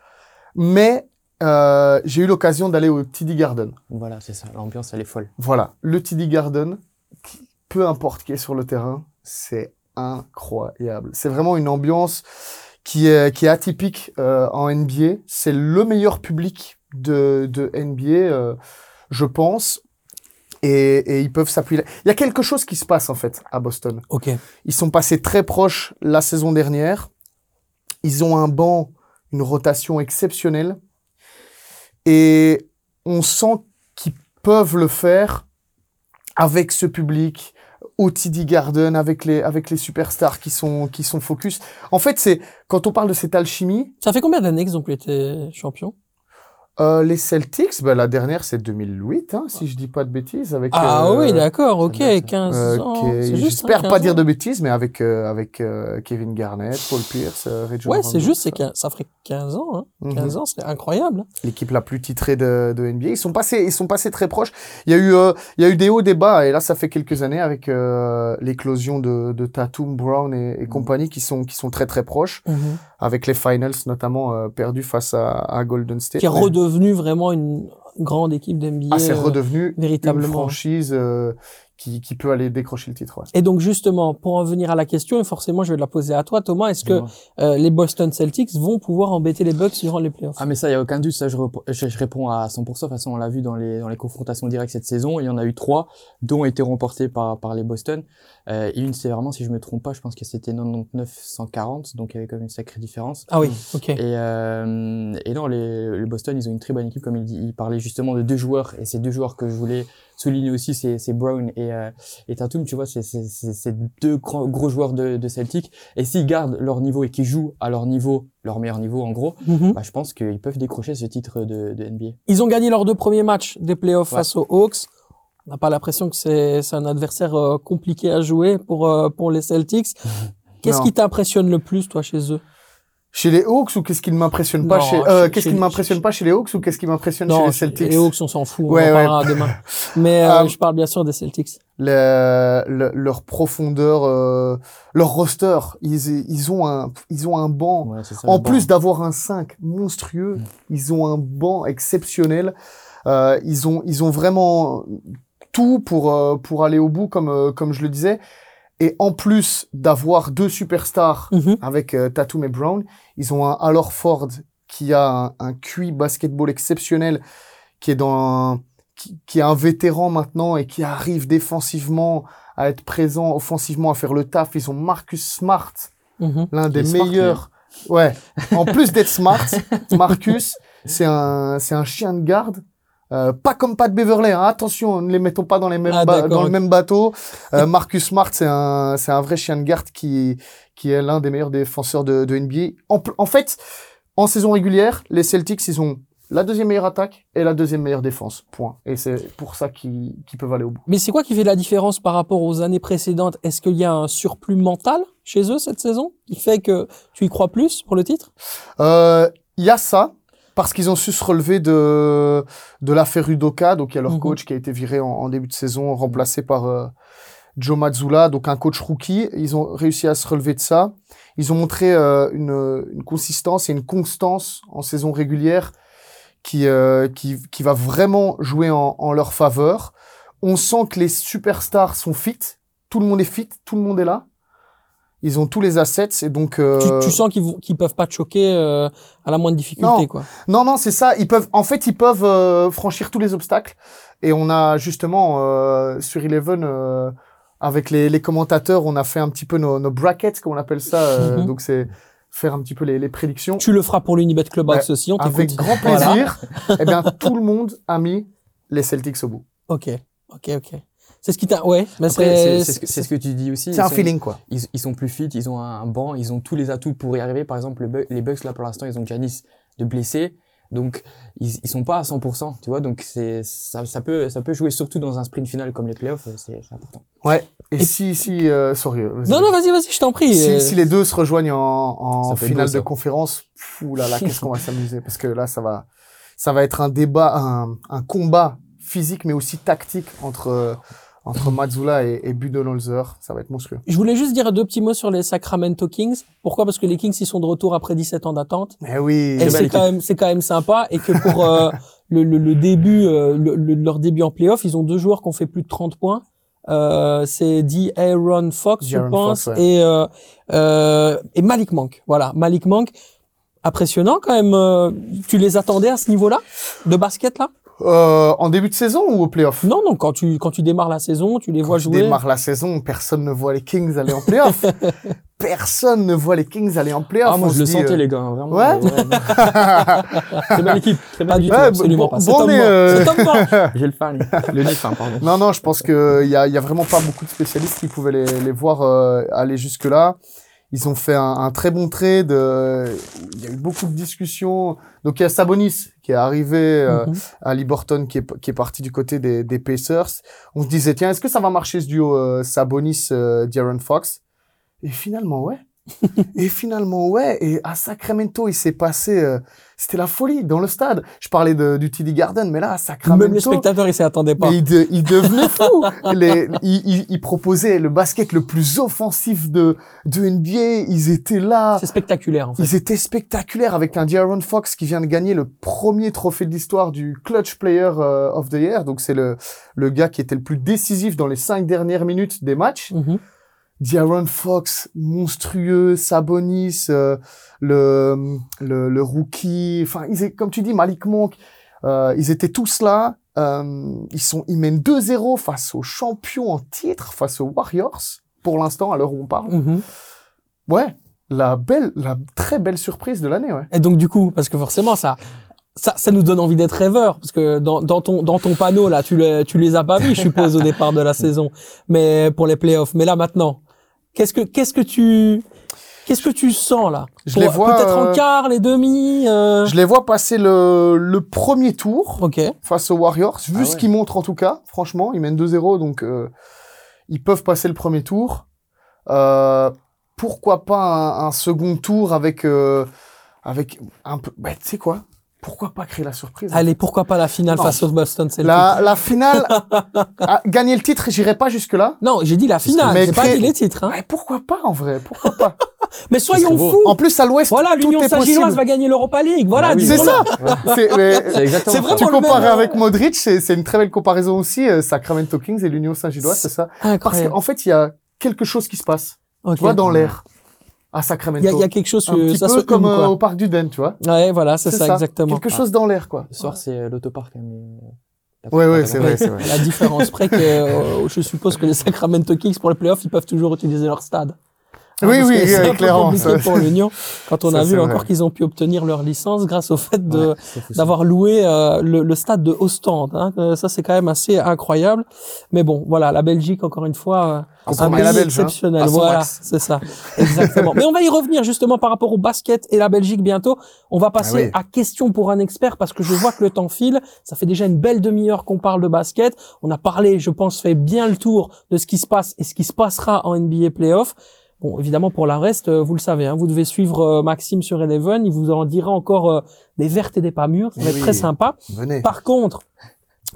mais euh, j'ai eu l'occasion d'aller au TD Garden. Voilà, c'est ça. L'ambiance, elle est folle. Voilà, le TD Garden, qui- peu importe qui est sur le terrain, c'est incroyable. C'est vraiment une ambiance qui est, qui est atypique euh, en NBA. C'est le meilleur public de, de NBA, euh, je pense. Et, et ils peuvent s'appuyer. Il y a quelque chose qui se passe en fait à Boston. Ok. Ils sont passés très proches la saison dernière. Ils ont un banc, une rotation exceptionnelle. Et on sent qu'ils peuvent le faire avec ce public, au TD Garden, avec les, avec les superstars qui sont, qui sont focus. En fait, c'est, quand on parle de cette alchimie, Ça fait combien d'années qu'ils ont plus été champions? Euh, les Celtics, ben, la dernière, c'est 2008, hein, si je dis pas de bêtises, avec, Ah euh, oui, d'accord, ok, ça doit être ça. 15 Euh, ans. juste, J'espère hein, pas 15 dire de bêtises, mais avec, euh, avec Kevin Garnett, Paul Pierce, John Ouais, c'est juste, c'est ça. ferait 15 ans. Hein. Mhm. 15 ans, c'est incroyable. L'équipe la plus titrée de, de NBA. Ils sont passés, ils sont passés très proches. Il y a eu, il y a eu des hauts, des bas, et là, ça fait quelques années avec euh, l'éclosion de, de Tatum, Brown et, et compagnie qui sont, qui sont très très proches, avec les finals notamment euh, perdus face à, à Golden State. Qui est redevenu vraiment une grande équipe d'NBA. Ah, c'est euh, redevenu une véritablement. franchise euh, qui, qui peut aller décrocher le titre. Ouais. Et donc justement, pour en venir à la question, et forcément je vais la poser à toi Thomas, est-ce que euh, les Boston Celtics vont pouvoir embêter les Bucks durant les playoffs? Ah mais ça, il y a aucun doute, ça je, je, je réponds à 100%, de toute façon on l'a vu dans les, dans les confrontations directes cette saison, il y en a eu trois, dont ont été remportés par, par les Boston. Euh, et une, c'est vraiment, si je me trompe pas, je pense que c'était 99-140, donc il y avait quand même une sacrée différence. Ah oui, ok. Et, euh, et non, les, les Boston, ils ont une très bonne équipe, comme il dit, il parlait justement de deux joueurs, et ces deux joueurs que je voulais souligner aussi, c'est, c'est Brown et, euh, et Tatum, tu vois, c'est, c'est, c'est deux gros, gros joueurs de, de Celtic. Et s'ils gardent leur niveau et qu'ils jouent à leur niveau, leur meilleur niveau en gros, Mhm. bah, je pense qu'ils peuvent décrocher ce titre de, de NBA. Ils ont gagné leurs deux premiers matchs des playoffs Ouais. face aux Hawks. On n'a pas l'impression que c'est c'est un adversaire euh, compliqué à jouer pour euh, pour les Celtics. Qu'est-ce Non. qui t'impressionne le plus toi chez eux? Chez les Hawks ou qu'est-ce qui ne m'impressionne pas Non, chez, chez- euh, qu'est-ce qui ne m'impressionne pas chez les Hawks ou qu'est-ce qui m'impressionne chez les Celtics les Hawks on s'en fout, Ouais, on en ouais. demain. Mais euh, Ah. je parle bien sûr des Celtics. Le- le- leur profondeur, euh, leur roster, ils, ils ont un, ils ont un banc. Ouais, ça, En plus d'avoir un 5 monstrueux, Mm. ils ont un banc exceptionnel. Euh, ils ont, ils ont vraiment tout pour euh, pour aller au bout, comme euh, comme je le disais. Et en plus d'avoir deux superstars Mhm. avec euh, Tatum et Brown, ils ont un Al Horford qui a un, un QI basketball exceptionnel, qui est dans un- qui, qui est un vétéran maintenant et qui arrive défensivement à être présent, offensivement à faire le taf. Ils ont Marcus Smart, Mhm. l'un des smart, meilleurs. Ouais. En plus d'être smart, Marcus, c'est un, c'est un chien de garde. Euh, pas comme Pat Beverley, hein. attention, ne les mettons pas dans les mêmes Ah, dans le même bateau. Euh, Marcus Smart, c'est un, c'est un vrai chien de garde qui, qui est l'un des meilleurs défenseurs de, de NBA. En, fait, en saison régulière, les Celtics, ils ont la deuxième meilleure attaque et la deuxième meilleure défense. Point. Et c'est pour ça qu'ils qu'ils peuvent aller au bout. Mais c'est quoi qui fait la différence par rapport aux années précédentes? Est-ce qu'il y a un surplus mental chez eux cette saison? Qui fait que tu y crois plus pour le titre? Euh, Il y a ça, parce qu'ils ont su se relever de, de l'affaire Udoka. Donc, il y a leur Mhm. coach qui a été viré en, en début de saison, remplacé par euh, Joe Mazzulla, donc un coach rookie. Ils ont réussi à se relever de ça. Ils ont montré euh, une, une consistance et une constance en saison régulière qui, euh, qui, qui va vraiment jouer en, en leur faveur. On sent que les superstars sont fit. Tout le monde est fit, tout le monde est là. Ils ont tous les assets et donc. euh, tu, tu sens qu'ils qu'ils peuvent pas te choquer euh, à la moindre difficulté Non. quoi. Non, non, c'est ça. Ils peuvent, en fait, ils peuvent euh, franchir tous les obstacles. Et on a justement euh, sur Eleven, euh, avec les, les commentateurs, on a fait un petit peu nos, nos brackets, comme on appelle ça. euh, Mhm. Donc c'est faire un petit peu les, les prédictions. Tu le feras pour l'Unibet Clubhouse aussi, on Avec grand Voilà. plaisir. eh bien, tout le monde a mis les Celtics au bout. Ok, ok, ok. C'est ce qui t'a. Ouais, mais Après, c'est. ce, que- c'est ce que tu dis aussi. C'est un sont- feeling, quoi. Ils, ils sont plus fit, ils ont un banc, ils ont tous les atouts pour y arriver. Par exemple, le Bu- les Bucks, là, pour l'instant, ils ont Giannis de blessé. Donc, ils, ils sont pas à 100%, tu vois. Donc, c'est, ça, ça peut, ça peut jouer surtout dans un sprint final comme les playoffs, euh, c'est, important. Ouais. Et, si, si, euh, sorry. Non, non, vas-y, vas-y, je t'en prie. Si, euh, si les deux se rejoignent en, en finale beau, de conférence, fou là là, qu'est-ce qu'on va s'amuser parce que là ça va, ça va être un débat, un, un combat physique mais aussi tactique entre euh, entre Mazzula et, et Budenholzer. Ça va être monstrueux. Je voulais juste dire deux petits mots sur les Sacramento Kings. Pourquoi? Parce que les Kings, ils sont de retour après 17 ans d'attente. Mais oui. Et c'est quand même, c'est quand même sympa. Et que pour euh, le, le, le début, euh, le, le- leur début en playoff, ils ont deux joueurs qui ont fait plus de 30 points. Euh, c'est D. Aaron Fox, je pense, Fox, ouais. et euh, euh, et Malik Monk. Voilà, Malik Monk. Impressionnant quand même. tu les attendais à ce niveau-là de basket là Euh, en début de saison ou au playoff? Non, non. Quand tu quand tu démarres la saison, tu les Quand vois tu jouer. démarres la saison, personne ne voit les Kings aller en playoff. personne ne voit les Kings aller en playoff. Ah, moi, On je le dit, sentais, euh, les gars, hein, vraiment. Ouais Très belle équipe, très Pas belle du équipe. tout, Ouais, absolument bon- pas. C'est bon Moore. euh. J'ai le fan, le fin, pardon. Non, non, je pense qu'il y a, il y a vraiment pas beaucoup de spécialistes qui pouvaient les, les voir euh, aller jusque-là. Ils ont fait un, un très bon trade. euh, il y a eu beaucoup de discussions. Donc il y a Sabonis qui est arrivé euh, Mhm. à Liberton, qui est, qui est parti du côté des, des Pacers. On se disait, tiens, est-ce que ça va marcher ce duo euh, Sabonis-D'Aaron Fox? Et finalement, ouais. et finalement, ouais. Et à Sacramento, il s'est passé, euh, c'était la folie dans le stade. Je parlais de, du TD Garden, mais là, Sacramento. Même les spectateurs, ils s'y attendaient pas. Mais il, de- il devenait fou. Les, il, il- il proposait le basket le plus offensif de, de NBA. Ils étaient là. C'est spectaculaire, en fait. Ils étaient spectaculaires avec un D'Aaron Fox qui vient de gagner le premier trophée de l'histoire du Clutch Player euh, of the Year. Donc c'est le, le gars qui était le plus décisif dans les cinq dernières minutes des matchs. Mhm. D'Aaron Fox, monstrueux, Sabonis, euh, le, le, le rookie, enfin, ils étaient, comme tu dis, Malik Monk, euh, ils étaient tous là. Euh, ils sont, ils mènent 2-0 face aux champions en titre, face aux Warriors, pour l'instant, à l'heure où on parle. Mhm. Ouais, la belle, la très belle surprise de l'année, ouais. Et donc, du coup, parce que forcément, ça, ça, ça nous donne envie d'être rêveur, parce que dans, dans ton, dans ton panneau, là, tu les, tu les as pas mis, je suppose, au départ de la saison, mais pour les playoffs. Mais là, maintenant, qu'est-ce que, qu'est-ce que tu, qu'est-ce que tu sens, là? Je Pour- les vois, Peut-être en euh, quart, les demi, euh... Je les vois passer le, le premier tour Ok. face aux Warriors, vu Ah ce ouais. qu'ils montrent en tout cas, franchement, ils mènent 2-0, donc euh, ils peuvent passer le premier tour. Euh, pourquoi pas un, un second tour avec euh, avec un peu, bah, tu sais quoi? Pourquoi pas créer la surprise Allez, pourquoi pas la finale Non. face aux Boston Celtics? La, la finale, ah, gagner le titre, j'irai pas jusque là. Non, j'ai dit la finale, Mais j'ai pas dit les titres, hein. Ouais, pourquoi pas en vrai Pourquoi pas Mais soyons fous! En plus à l'Ouest, Voilà, tout l'Union Saint-Gilloise va gagner l'Europa League. Voilà, Bah oui, C'est ça. C'est- vraiment tu compares euh, avec Modric, c'est c'est une très belle comparaison aussi. euh, Sacramento Kings et l'Union Saint-Gilloise, c'est ça. Parce Incroyable. qu'en fait, il y a quelque chose qui se passe. Ok. Tu vois, dans l'air, à Il Sacramento. y il y a quelque chose un petit ça peu comme euh, au parc du Den, tu vois. Ouais, voilà, c'est ça, exactement. Quelque chose dans l'air, quoi. Ce soir, c'est euh, l'autopark. hein, ouais, la- c'est vrai, c'est vrai. La différence près que euh, je suppose que les Sacramento Kings pour les playoffs, ils peuvent toujours utiliser leur stade. Oui, oui, c'est peu clairement, compliqué ça- pour l'Union quand on ça, a vu encore qu'ils ont pu obtenir leur licence grâce au fait de Ouais, d'avoir loué euh, le, le stade de Ostende. Hein. Euh, Ça, c'est quand même assez incroyable. Mais bon, voilà, la Belgique, encore une fois, Comprends un bien la pays Belge, hein, exceptionnel. voilà, c'est ça, exactement. Mais on va y revenir justement par rapport au basket et la Belgique bientôt. On va passer Ah oui. à question pour un expert parce que je vois que le temps file. Ça fait déjà une belle demi-heure qu'on parle de basket. On a parlé, je pense, fait bien le tour de ce qui se passe et ce qui se passera en NBA playoff. Bon, évidemment, pour la reste, euh, vous le savez, hein, vous devez suivre euh, Maxime sur Eleven. Il vous en dira encore euh, des vertes et des pas mûres. Ça va Eh être très sympa. Venez. Par contre,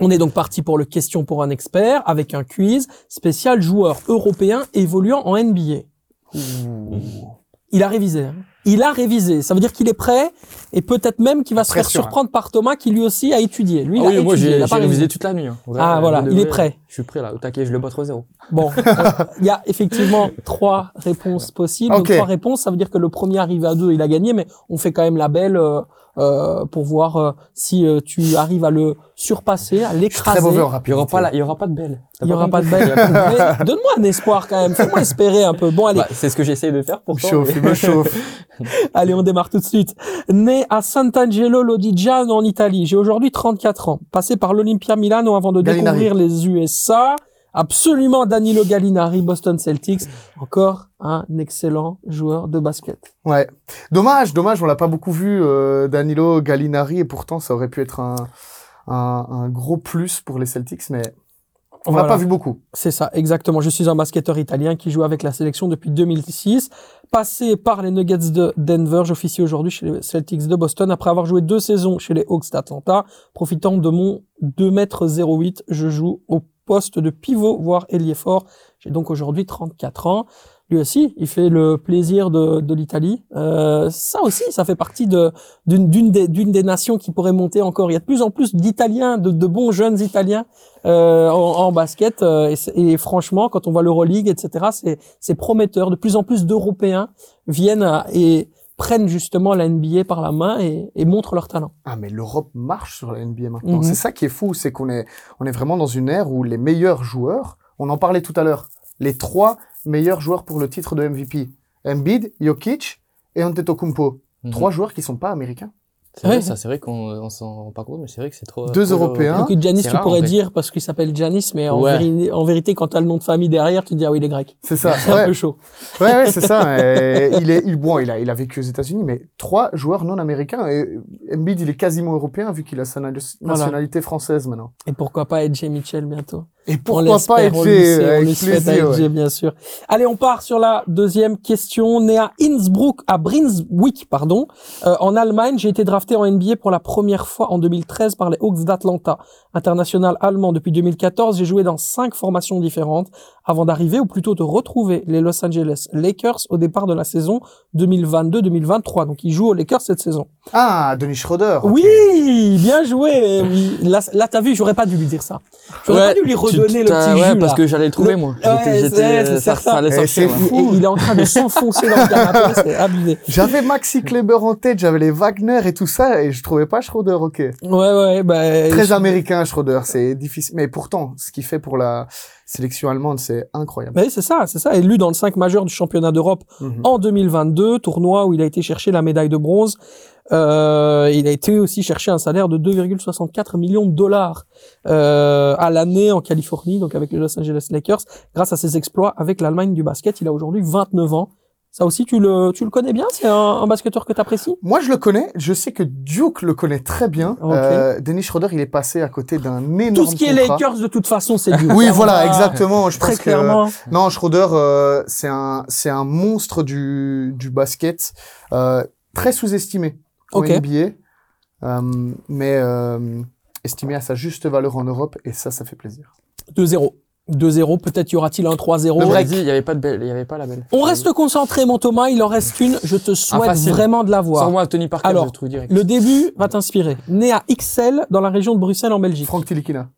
on est donc parti pour le question pour un expert avec un quiz spécial joueur européen évoluant en NBA. Il a révisé. hein. Il a révisé. Ça veut dire qu'il est prêt et peut-être même qu'il va se faire hein. surprendre par Thomas qui lui aussi a étudié. Lui, Ah il a oui, moi j'ai a j'ai pas révisé. toute la nuit. hein. Vrai, Ah, euh, voilà, il est prêt. Je suis prêt là, au taquet, je le bats 3-0. Bon, il y a effectivement trois réponses possibles. Donc, trois réponses, ça veut dire que le premier arrivé à deux, il a gagné, mais on fait quand même la belle euh, euh, pour voir euh, si euh, tu arrives à le surpasser, à l'écraser. très mauvais en Il y rapidité. aura pas la- il y aura pas de belle. Il y aura pas de. Mais Donne-moi un espoir quand même. Fais-moi espérer un peu. Bon, allez, Bah, c'est ce que j'essaye de faire pour me chauffe, il me chauffe. allez, on démarre tout de suite. Né à Sant'Angelo Lodigiano en Italie, j'ai aujourd'hui 34 ans. Passé par l'Olympia Milano avant de Gallinari. découvrir les USA. Absolument Danilo Gallinari, Boston Celtics. Encore un excellent joueur de basket. Ouais. Dommage, dommage, on l'a pas beaucoup vu, euh, Danilo Gallinari, et pourtant ça aurait pu être un, un, un gros plus pour les Celtics, mais on l'a Voilà. pas vu beaucoup. C'est ça, exactement. Je suis un basketteur italien qui joue avec la sélection depuis 2006. Passé par les Nuggets de Denver, j'officie aujourd'hui chez les Celtics de Boston. Après avoir joué deux saisons chez les Hawks d'Atlanta, profitant de mon 2m08, je joue au poste de pivot, voire ailier fort. J'ai donc aujourd'hui 34 ans. Lui aussi, il fait le plaisir de, l'Italie. Euh, ça aussi, ça fait partie d'une des, nations qui pourrait monter encore. Il y a de plus en plus d'Italiens, de, bons jeunes Italiens euh, en, basket. euh, et, franchement, quand on voit l'Euroleague, etc., c'est prometteur. De plus en plus d'Européens viennent et prennent justement la NBA par la main et, et montrent leur talent. Ah, mais l'Europe marche sur la NBA maintenant. Mhm. C'est ça qui est fou, c'est qu'on est, on est vraiment dans une ère où les meilleurs joueurs, on en parlait tout à l'heure, les trois meilleurs joueurs pour le titre de MVP, Embiid, Jokic et Antetokounmpo. Mhm. Trois joueurs qui sont pas américains. C'est vrai, Ouais. ça, c'est vrai qu'on on s'en rend pas compte, mais c'est vrai que c'est trop. Deux trop Européens. Donc c'est tu rare, pourrais en fait. dire parce qu'il s'appelle Giannis, mais en, Ouais. véri- en vérité, quand tu as le nom de famille derrière, tu te dis ah oui, il est grec. C'est ça. C'est un Ouais, peu chaud. ouais, ouais, c'est ça. Il est, il, bon, il a, il a vécu aux États-Unis, mais trois joueurs non américains. Et Embiid, il est quasiment européen vu qu'il a sa na- nationalité française maintenant. Et pourquoi pas AJ Mitchell bientôt Et pourquoi pas avec lui souhaite plaisir. Ouais. bien sûr. Allez, on part sur la deuxième question. Né à Innsbruck, à Brunswick, pardon, euh, en Allemagne, j'ai été drafté en NBA pour la première fois en 2013 par les Hawks d'Atlanta. International allemand depuis 2014, j'ai joué dans cinq formations différentes avant d'arriver, ou plutôt de retrouver les Los Angeles Lakers au départ de la saison 2022-2023. Donc, il joue aux Lakers cette saison. Ah, Denis Schroeder. Oui, bien joué. Oui. Là, là t'as vu, j'aurais pas dû lui dire ça. J'aurais pas dû lui redonner le t'as- petit ouais, jus, parce là. que j'allais le trouver, Le- moi. Ouais, J'étais- j'étais, c'est- c'est ça, certain. ça allait sortir. c'est ouais. fou. Et il est en train de s'enfoncer dans le canapé, c'est abusé. J'avais Maxi Kleber en tête, j'avais les Wagner et tout ça, et je trouvais pas Schroeder, ok. Ouais, ouais, bah, Très je- américain, Schroeder, c'est difficile. Mais pourtant, ce qu'il fait pour la sélection allemande, c'est incroyable. oui, c'est ça, c'est ça. Élu dans le 5 majeur du championnat d'Europe Mhm. en 2022, tournoi où il a été chercher la médaille de bronze. Euh, il a été aussi chercher un salaire de 2,64 millions de dollars euh, à l'année en Californie, donc avec les Los Angeles Lakers, grâce à ses exploits avec l'Allemagne du basket. Il a aujourd'hui 29 ans. Ça aussi, tu le, tu le connais bien? C'est un, un basketteur que tu apprécies Moi, je le connais. Je sais que Duke le connaît très bien. Ok. Euh, Dennis Schroeder, il est passé à côté d'un énorme Tout ce qui est. Lakers, de toute façon, c'est du. Oui, voilà, va exactement. Je Très pense que clairement. non, Schroeder, euh, c'est un, c'est un monstre du, du basket, euh, très sous-estimé en Ok. NBA, euh, mais euh, estimé à sa juste valeur en Europe, et ça, ça fait plaisir. 2-0. 2-0, peut-être y aura-t-il un 3-0. Le break, il y avait pas de belle, il y avait pas la belle. On reste concentré, mon Thomas. Il en reste une. Je te souhaite facile. vraiment de la voir. Sans moi, Tony Parker, Alors, je le trouve direct. Le début va t'inspirer. Né à Ixelles, dans la région de Bruxelles, en Belgique. Franck Tilikina.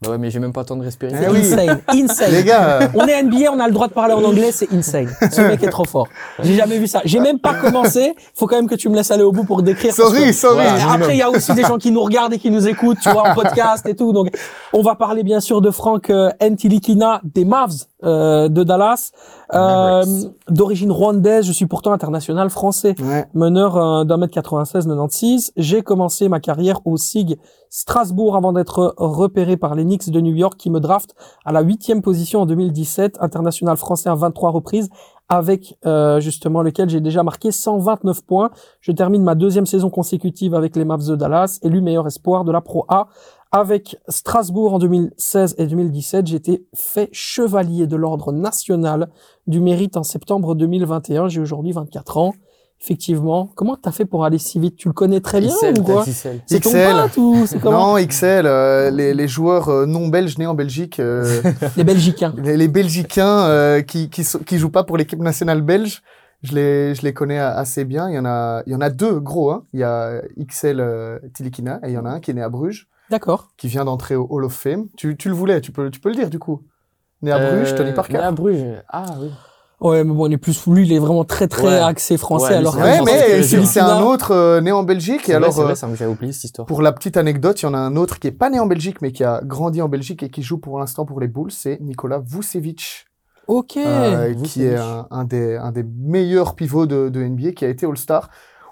Bah ouais, mais j'ai même pas le temps de respirer. Oui. Insane. Insane. Les gars, euh, On est NBA, on a le droit de parler en anglais, c'est insane. Ce mec est trop fort. J'ai jamais vu ça. J'ai même pas commencé. Faut quand même que tu me laisses aller au bout pour décrire. sorry, que- sorry. Ouais, après, il y a aussi des gens qui nous regardent et qui nous écoutent, tu vois, en podcast et tout. Donc, on va parler bien sûr de Frank euh, Ntilikina des Mavs euh, de Dallas, euh, Mavericks. d'origine rwandaise. Je suis pourtant international français Ouais. meneur euh, d'un mètre 96 96. J'ai commencé ma carrière au SIG Strasbourg avant d'être repéré par les Knicks de New York qui me draft à la huitième position en 2017, international français à 23 reprises avec euh, justement lequel j'ai déjà marqué 129 points. Je termine ma deuxième saison consécutive avec les Mavs de Dallas, élu meilleur espoir de la Pro A. Avec Strasbourg en 2016 et 2017, j'ai été fait chevalier de l'ordre national du mérite en septembre 2021. J'ai aujourd'hui 24 ans. Effectivement, comment t'as fait pour aller si vite? Tu le connais très bien Ixelles, ou quoi? C'est ton XL. pote ou c'est comment? Non, XL, euh, les, les joueurs euh, non belges nés en Belgique, euh, Les Belgicains. les, les Belgicains euh, qui, qui, qui jouent pas pour l'équipe nationale belge, je les, je les connais assez bien. Il y en a, il y en a deux gros. Hein. Il y a XL euh, Tilikina et il y en a un qui est né à Bruges, D'accord. qui vient d'entrer au Hall of Fame. Tu, tu le voulais, tu peux, tu peux le dire du coup. Né à Bruges, Euh, Tony Parker. né à Bruges. Ah oui. Ouais, mais bon, on est plus lui, il est vraiment très très Ouais. axé français. Ouais, alors Ouais, mais c'est un autre euh, né en Belgique. C'est Et vrai, alors, vrai, euh, ça me- oublié cette histoire. pour la petite anecdote, il y en a un autre qui est pas né en Belgique, mais qui a grandi en Belgique et qui joue pour l'instant pour les Bulls, c'est Nicolas Vucevic. Ok. euh, qui est un, un des, un des meilleurs pivots de, de NBA, qui a été All-Star.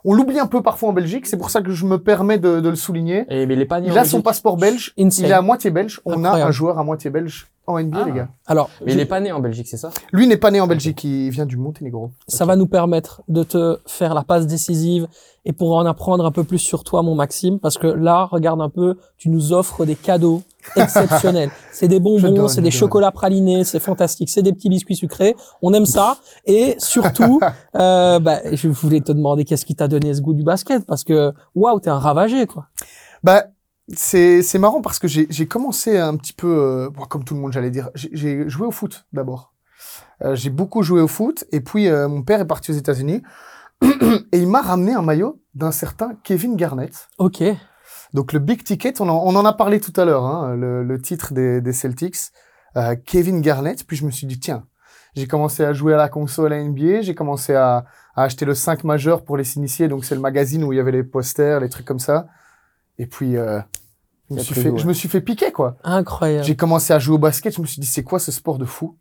On l'oublie un peu parfois en Belgique, c'est pour ça que je me permets de, de le souligner. Et, mais il a son passeport belge, Insane. il est à moitié belge. On a un joueur à moitié belge en NBA, Ah. les gars. Alors, Mais il est pas né en Belgique, c'est ça? Lui n'est pas né en Belgique, il vient du Monténégro. ça va nous permettre de te faire la passe décisive et pour en apprendre un peu plus sur toi, mon Maxime, parce que là, regarde un peu, tu nous offres des cadeaux exceptionnels. c'est des bonbons, c'est des chocolats pralinés, c'est fantastique, c'est des petits biscuits sucrés. On aime ça. Et surtout, euh, bah, je voulais te demander qu'est-ce qui t'a donné ce goût du basket, parce que waouh, t'es un ravagé, quoi. Bah, c'est c'est marrant parce que j'ai commencé un petit peu, euh, bon, comme tout le monde, j'allais dire, j'ai- j'ai joué au foot d'abord. Euh, j'ai beaucoup joué au foot et puis euh, mon père est parti aux États-Unis et il m'a ramené un maillot d'un certain Kevin Garnett. Ok. Donc le big ticket, on en, on en a parlé tout à l'heure, hein, le, le titre des, des Celtics, euh, Kevin Garnett. Puis je me suis dit tiens, j'ai commencé à jouer à la console à NBA, j'ai commencé à, à acheter le 5 majeur pour les s'initier, donc c'est le magazine où il y avait les posters, les trucs comme ça. Et puis euh, je, me suis fait, je me suis fait piquer quoi. Incroyable. J'ai commencé à jouer au basket, je me suis dit c'est quoi ce sport de fou?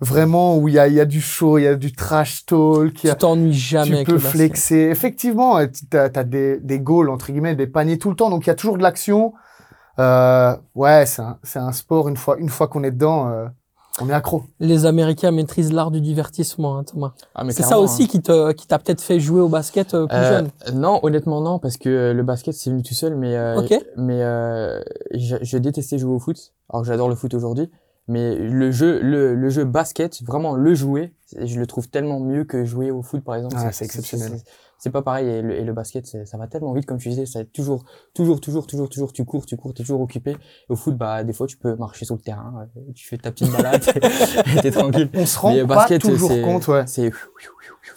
Vraiment où il y a, il y a du show, il y a du trash talk, il y a, Tu t'ennuies jamais tu avec peux le basket. flexer. Effectivement, tu as, des, des goals, entre guillemets, des paniers tout le temps. Donc, il y a toujours de l'action. Euh, ouais, c'est un, c'est un sport, une fois, une fois qu'on est dedans, euh, On est accro. Les Américains maîtrisent l'art du divertissement, hein, Thomas. Ah, C'est ça aussi qui te, qui t'a peut-être fait jouer au basket euh, plus Euh, jeune. Non, honnêtement non, parce que euh, le basket c'est venu tout seul, mais euh, Ok. mais euh, je, je détestais jouer au foot. Alors que j'adore le foot aujourd'hui, mais le jeu le, le jeu basket, vraiment le jouer, je le trouve tellement mieux que jouer au foot par exemple. Ah, c'est exceptionnel. C'est pas pareil et le, et le basket c'est- ça va tellement vite comme tu disais, va toujours toujours toujours toujours toujours tu cours tu cours t'es toujours occupé. Et au foot bah des fois tu peux marcher sur le terrain, euh, tu fais ta petite balade et t'es tranquille. On se rend Mais pas basket, toujours c'est- compte, ouais. C'est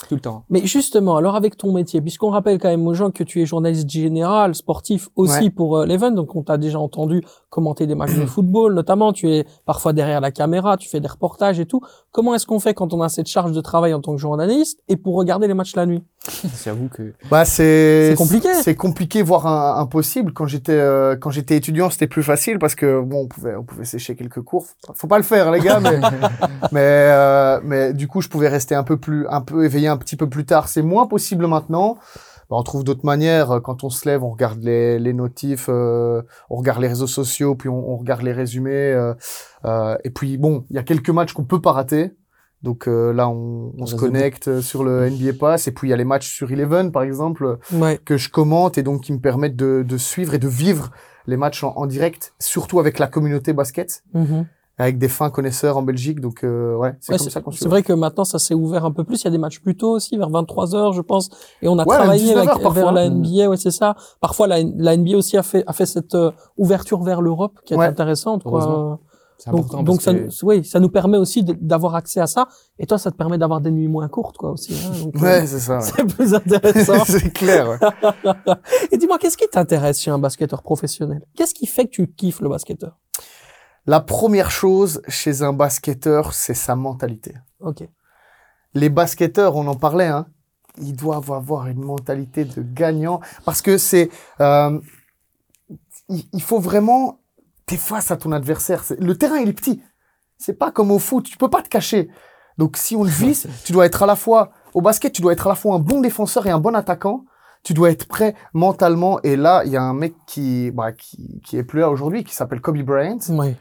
tout le temps. Mais justement, alors avec ton métier, puisqu'on rappelle quand même aux gens que tu es journaliste général, sportif aussi Ouais. pour euh, l'Even, donc on t'a déjà entendu commenter des matchs de football, notamment tu es parfois derrière la caméra, tu fais des reportages et tout. Comment est-ce qu'on fait quand on a cette charge de travail en tant que journaliste et pour regarder les matchs la nuit? J'avoue que Bah c'est C'est compliqué. C'est compliqué, voire un- impossible. Quand j'étais euh, quand j'étais étudiant, c'était plus facile parce que bon, on pouvait on pouvait sécher quelques cours. Faut pas le faire, les gars, mais mais euh, mais du coup, je pouvais rester un peu plus un peu éveillé un petit peu plus tard. C'est moins possible maintenant. Bah, on trouve d'autres manières. Quand on se lève, on regarde les, les notifs, euh, on regarde les réseaux sociaux, puis on, on regarde les résumés. euh, euh, et puis bon, il y a quelques matchs qu'on peut pas rater. Donc euh, là, on, on se connecte sur le NBA Pass. Et puis il y a les matchs sur Eleven, par exemple Ouais. que je commente et donc qui me permettent de, de suivre et de vivre les matchs en, en direct, surtout avec la communauté basket, Mhm. avec des fins connaisseurs en Belgique. Donc euh, ouais, c'est Ouais, comme ça qu'on c'est suit. vrai que maintenant ça s'est ouvert un peu plus. Il y a des matchs plus tôt aussi, vers 23 heures, je pense. Et on a Ouais, travaillé 19 avec, heures vers la NBA, ouais, c'est ça. Parfois la, la NBA aussi a fait a fait cette euh, ouverture vers l'Europe qui est Ouais. intéressante. Quoi. C'est Donc, important donc parce ça, que- nous- oui, ça nous permet aussi d'avoir accès à ça. Et toi, ça te permet d'avoir des nuits moins courtes, quoi, aussi. hein. Donc, euh, Ouais, c'est ça. ouais. c'est plus intéressant. c'est clair. ouais. Et dis-moi, qu'est-ce qui t'intéresse chez un basketteur professionnel? Qu'est-ce qui fait que tu kiffes le basketteur? La première chose chez un basketteur, c'est sa mentalité. Ok. Les basketteurs, on en parlait, hein, ils doivent avoir une mentalité de gagnant parce que c'est, euh, il faut vraiment, t'es face à ton adversaire. Le terrain, il est petit. C'est pas comme au foot, tu peux pas te cacher. Donc si on te vise, tu dois être à la fois au basket, tu dois être à la fois un bon défenseur et un bon attaquant. Tu dois être prêt mentalement. Et là, il y a un mec qui, bah, qui, qui est plus là aujourd'hui, qui s'appelle Kobe Bryant Oui.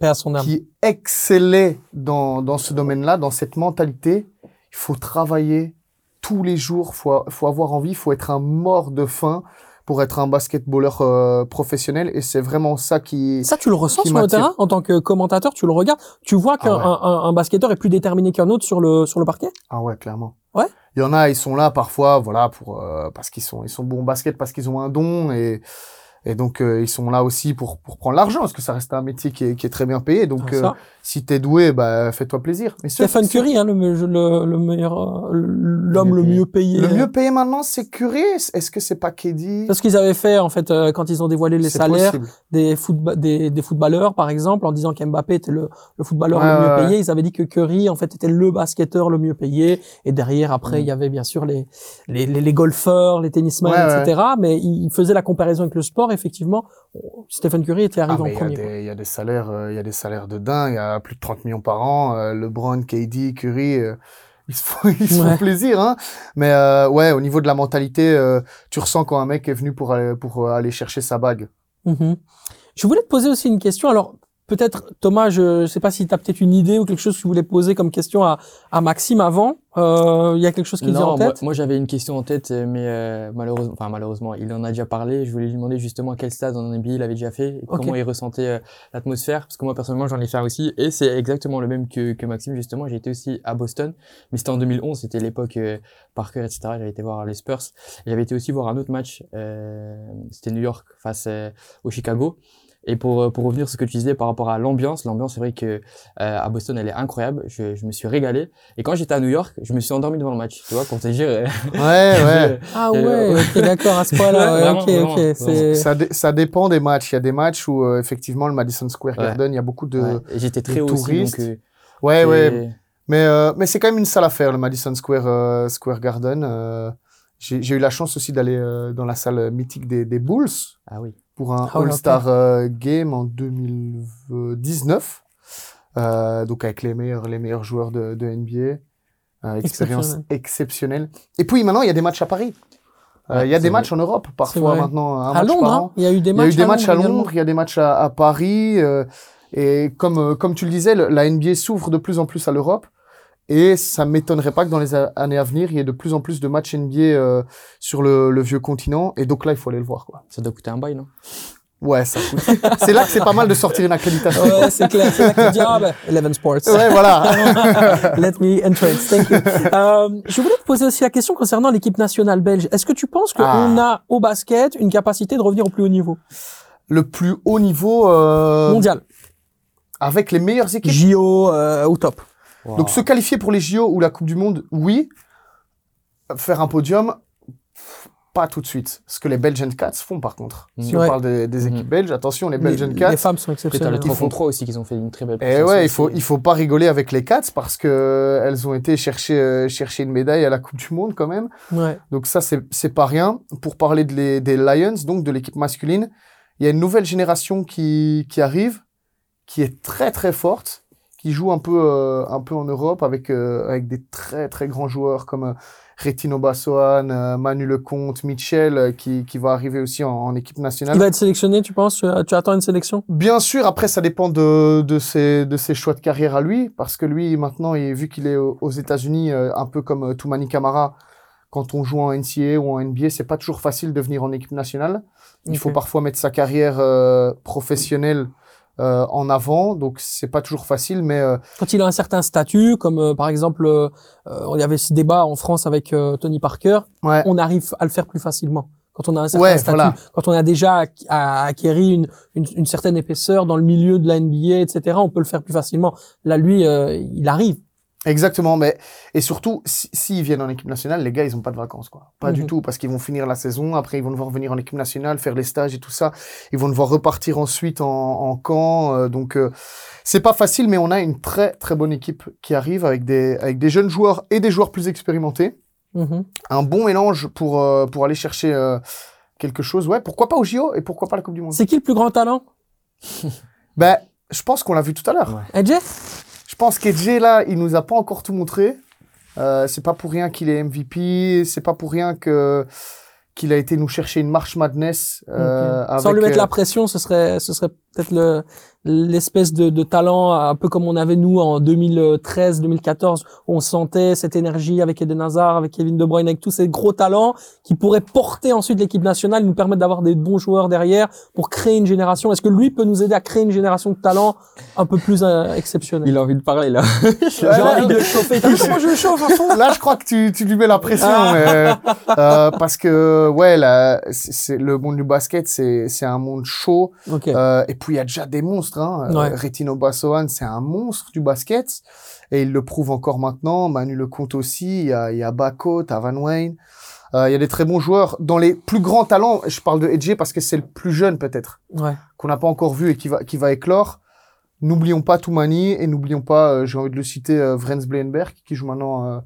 À son âme. qui excellait dans, dans ce domaine-là, dans cette mentalité. Il faut travailler tous les jours, faut, faut avoir envie, faut être un mort de faim pour être un basketballeur euh, professionnel. Et c'est vraiment ça qui... Ça, tu le ressens sur le terrain en tant que commentateur, tu le regardes, tu vois qu'un Ah ouais. un, un- un basketteur est plus déterminé qu'un autre sur le sur le parquet? Ah ouais, clairement. Ouais. Il y en a, ils sont là parfois, voilà, pour euh, parce qu'ils sont ils sont bons au basket, parce qu'ils ont un don et et donc euh, ils sont là aussi pour pour prendre l'argent parce que ça reste un métier qui est, qui est très bien payé. Donc Ah, euh, si t'es doué, bah fais-toi plaisir. Mais Stephen Curry, hein, le, le, le meilleur, euh, l'homme le mieux mieux payé. Le mieux payé maintenant, c'est Curry. Est-ce que c'est pas KD Parce qu'ils avaient fait, en fait, euh, quand ils ont dévoilé les C'est salaires des, des, des footballeurs, par exemple, en disant qu'Mbappé était le, le footballeur le mieux payé, ils avaient dit que Curry, en fait, était le basketteur le mieux payé. Et derrière, après, Mm. il y avait bien sûr les, les, les, les golfeurs, les tennismen, Ouais, ouais. etc. Mais ils ils faisaient la comparaison avec le sport. Effectivement, Stephen Curry était Ah, arrivé mais en premier. il y a des salaires, euh, il y a des salaires de dingue. Il y a plus de 30 millions par an. Euh, LeBron, KD, Curry, euh, ils se font, ils se font Ouais. plaisir, hein. Mais euh, ouais, au niveau de la mentalité, euh, tu ressens quand un mec est venu pour aller, pour aller chercher sa bague. Mhm. Je voulais te poser aussi une question. Alors, peut-être, Thomas, je ne sais pas si tu as peut-être une idée ou quelque chose que tu voulais poser comme question à, à Maxime avant. Euh, Il y a quelque chose qui te vient Non, en moi, tête? moi, j'avais une question en tête, euh, mais euh, malheureusement, enfin malheureusement, il en a déjà parlé. Je voulais lui demander justement quel stade en NBA il avait déjà fait, et comment il ressentait euh, l'atmosphère, parce que moi personnellement j'en ai fait aussi, et c'est exactement le même que, que Maxime justement. J'ai été aussi à Boston, mais c'était en 2011, c'était l'époque euh, Parker, etc. J'avais été voir les Spurs. J'avais été aussi voir un autre match, euh, c'était New York face euh, au Chicago. Et pour, euh, pour revenir sur ce que tu disais par rapport à l'ambiance, l'ambiance, c'est vrai que euh, à Boston, elle est incroyable. Je, je me suis régalé. Et quand j'étais à New York, je me suis endormi devant le match. Tu vois, pour te dire. euh, Ouais, ouais. Ah ouais, euh, ok, d'accord, à ce point-là. ouais, Vraiment, ok, vraiment, ok. C'est... ça, dé- ça dépend des matchs. Il y a des matchs où euh, effectivement le Madison Square Ouais. Garden, il y a beaucoup de. ouais. Ouais, j'étais très de haut aussi, donc. euh, ouais. et- Mais euh, mais c'est quand même une salle à faire, le Madison Square euh, Square Garden. Euh, j'ai j'ai eu la chance aussi d'aller euh, dans la salle mythique des, des Bulls. Ah oui. Pour un Ah All-Star euh, Game en 2019. Euh, donc avec les meilleurs, les meilleurs joueurs de, de NBA. Euh, expérience Exceptionnel. exceptionnelle. Et puis maintenant, il y a des matchs à Paris. Euh, il y a des vrai. matchs en Europe, parfois maintenant. Un À match Londres, par hein, il y a eu des Il y a matchs eu des matchs à. Londres, il y a des matchs à, à Paris. Et comme, comme tu le disais, le- la NBA s'ouvre de plus en plus à l'Europe. Et ça m'étonnerait pas que dans les années à venir, il y ait de plus en plus de matchs NBA euh, sur le, le vieux continent. Et donc là, il faut aller le voir. Quoi. Ça doit coûter un bail, non? Ouais, ça coûte. c'est là que c'est pas mal de sortir une accréditation. Ouais, c'est clair. C'est là que tu dis, ah ben, Eleven Sports. Ouais, voilà. Let me entrance. Thank you. Euh, je voulais te poser aussi la question concernant l'équipe nationale belge. Est-ce que tu penses qu'on Ah. a au basket une capacité de revenir au plus haut niveau? Le plus haut niveau euh, mondial, avec les meilleures équipes? JO euh, au top Donc se qualifier pour les JO ou la Coupe du Monde, oui. Faire un podium, pas tout de suite. Ce que les Belgian Cats font par contre. Si Ouais. on parle des, des Mhm. équipes belges, attention, les les, Belgian les Cats. femmes sont exceptionnelles. le 3 Il faut- contre 3 aussi qu'ils ont fait une très belle Et prestation ouais, il faut, il faut pas rigoler avec les Cats parce que euh, elles ont été chercher, euh, chercher une médaille à la Coupe du Monde quand même. Ouais. Donc ça, c'est c'est pas rien. Pour parler de les- des Lions, donc de l'équipe masculine, il y a une nouvelle génération qui, qui arrive, qui est très très forte, qui joue un peu, euh, un peu en Europe avec, euh, avec des très très grands joueurs comme euh, Retino Bassoane, euh, Manu Lecomte, Mitchell, euh, qui, qui va arriver aussi en, en équipe nationale. Il va être sélectionné, tu penses? Tu, attends une sélection? Bien sûr, après, ça dépend de, de, ses, de ses choix de carrière à lui, parce que lui, maintenant, il, vu qu'il est au- aux États-Unis, euh, un peu comme Toumani Kamara, quand on joue en NCAA ou en NBA, c'est pas toujours facile de venir en équipe nationale. Il faut parfois mettre sa carrière euh, professionnelle euh, en avant, donc c'est pas toujours facile, mais euh, Quand il a un certain statut, comme euh, par exemple, euh, euh, il y avait ce débat en France avec euh, Tony Parker, ouais. on arrive à le faire plus facilement. Quand on a un certain Ouais, statut, voilà. quand on a déjà acquéri une, une, une certaine épaisseur dans le milieu de la NBA, etc., on peut le faire plus facilement. Là, lui, euh, il arrive. Exactement, mais et surtout, si- s'ils viennent en équipe nationale, les gars, ils ont pas de vacances, quoi. Pas du Mhm. tout, parce qu'ils vont finir la saison, après ils vont devoir venir en équipe nationale, faire les stages et tout ça. Ils vont devoir repartir ensuite en, en camp, euh, donc euh, c'est pas facile, mais on a une très très bonne équipe qui arrive avec des avec des jeunes joueurs et des joueurs plus expérimentés. Mhm. Un bon mélange pour euh, pour aller chercher euh, quelque chose. Ouais, pourquoi pas au JO et pourquoi pas la Coupe du Monde? C'est qui le plus grand talent? Ben, je pense qu'on l'a vu tout à l'heure. Ouais. AJ Je pense qu'Edge, là, il nous a pas encore tout montré. Euh, c'est pas pour rien qu'il est MVP. C'est pas pour rien que qu'il a été nous chercher une marche madness. Euh, Ok. Sans avec, lui mettre euh, la pression, ce serait, ce serait peut-être le l'espèce de, de talent, un peu comme on avait nous en 2013-2014, où on sentait cette énergie avec Eden Hazard, avec Kevin De Bruyne, avec tous ces gros talents qui pourraient porter ensuite l'équipe nationale, nous permettre d'avoir des bons joueurs derrière pour créer une génération. Est-ce que lui peut nous aider à créer une génération de talents un peu plus euh, exceptionnelle? Il a envie de parler, là. J'ai Ouais, envie là, de le chauffer. Vu comment je le chauffe à fond Là, je crois que tu, tu lui mets la pression, Ah. mais, euh, parce que ouais, là, c'est c'est- le monde du basket, c'est c'est un monde chaud. Euh, et puis il y a déjà des monstres. Hein. Ouais. Euh, Retino Bassoane, c'est un monstre du basket et il le prouve encore maintenant. Manu Lecomte aussi. Il y a, il y a Bako, t'as Van Wayne. Euh, il y a des très bons joueurs. Dans les plus grands talents, je parle de Edge parce que c'est le plus jeune peut-être Ouais. qu'on n'a pas encore vu et qui va qui va éclore. N'oublions pas Toumani et n'oublions pas, euh, j'ai envie de le citer, euh, Vrens Blenberg qui joue maintenant euh,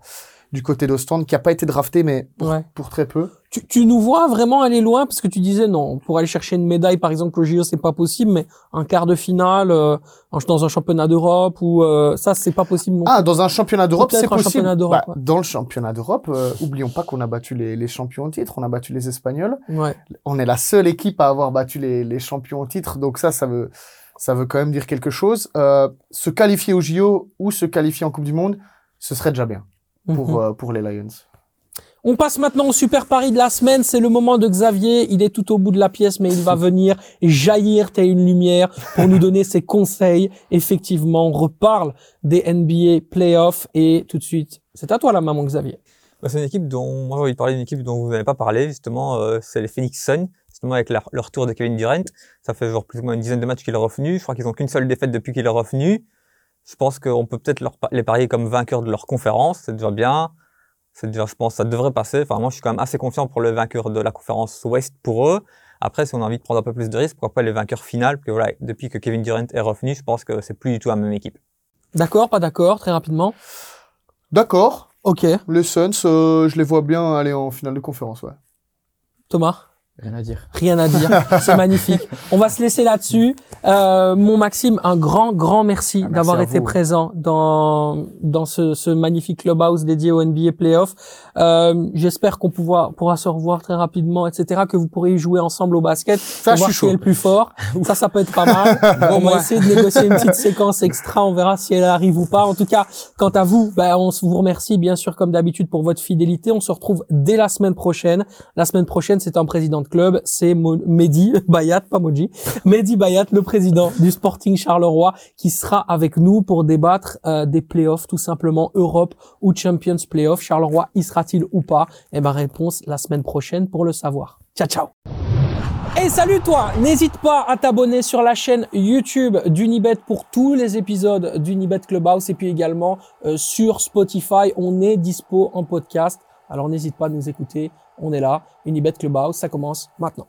du côté d'Ostende, qui a pas été drafté mais pour, Ouais. pour très peu. Tu, tu nous vois vraiment aller loin? Parce que tu disais non pour aller chercher une médaille par exemple au JO c'est pas possible mais un quart de finale euh, dans un championnat d'Europe ou euh, ça c'est pas possible non Ah, dans un championnat d'Europe, c'est possible. championnat d'Europe, Bah, ouais. Dans le championnat d'Europe, euh, oublions pas qu'on a battu les, les champions en titre, on a battu les Espagnols. ouais On est la seule équipe à avoir battu les, les champions en titre, donc ça, ça veut, ça veut quand même dire quelque chose. Euh, se qualifier au JO ou se qualifier en Coupe du Monde, ce serait déjà bien pour, Mhm. euh, pour les Lions. on passe maintenant au super pari de la semaine c'est le moment de Xavier il est tout au bout de la pièce mais il va venir jaillir telle une lumière pour nous donner ses conseils effectivement on reparle des NBA playoffs et tout de suite c'est à toi la maman Xavier Bah, c'est une équipe dont moi j'ai envie de parler d'une équipe dont vous n'avez pas parlé justement. euh, c'est les Phoenix Suns, justement avec leur, leur retour de Kevin Durant. Ça fait genre plus ou moins une dizaine de matchs qu'il est revenu. Je crois qu'ils ont qu'une seule défaite depuis qu'il est revenu. Je pense qu'on peut peut-être les parier comme vainqueurs de leur conférence. C'est déjà bien. C'est déjà, je pense, que ça devrait passer. Enfin, moi, je suis quand même assez confiant pour le vainqueur de la conférence Ouest pour eux. Après, si on a envie de prendre un peu plus de risques, pourquoi pas les vainqueurs finales Parce que voilà, depuis que Kevin Durant est revenu, je pense que c'est plus du tout la même équipe. d'accord pas d'accord très rapidement D'accord. ok Les Suns, euh, je les vois bien aller en finale de conférence, ouais. Thomas? Rien à dire. Rien à dire. C'est magnifique. On va se laisser là-dessus. Euh, mon Maxime, un grand, grand merci Ah, merci d'avoir été vous. présent dans dans ce, ce magnifique clubhouse dédié au NBA Playoff. Euh, J'espère qu'on pourra, pourra se revoir très rapidement, etc. Que vous pourrez y jouer ensemble au basket. Ça, pour je voir suis qui est chaud. le plus fort. Ça, ça peut être pas mal. on va essayer de négocier une petite séquence extra. On verra si elle arrive ou pas. En tout cas, quant à vous, ben, on vous remercie bien sûr comme d'habitude pour votre fidélité. On se retrouve dès la semaine prochaine. La semaine prochaine, c'est un président club. C'est Mehdi Bayat, pas Moji. Mehdi Bayat, le président du Sporting Charleroi, qui sera avec nous pour débattre euh, des playoffs, tout simplement Europe ou Champions Playoffs. Charleroi y sera-t-il ou pas? Eh ben, réponse la semaine prochaine pour le savoir. Ciao, ciao. Et salut toi N'hésite pas à t'abonner sur la chaîne YouTube d'Unibet pour tous les épisodes d'Unibet Clubhouse et puis également euh, sur Spotify. On est dispo en podcast. Alors n'hésite pas à nous écouter. On est là. Unibet Clubhouse, ça commence maintenant.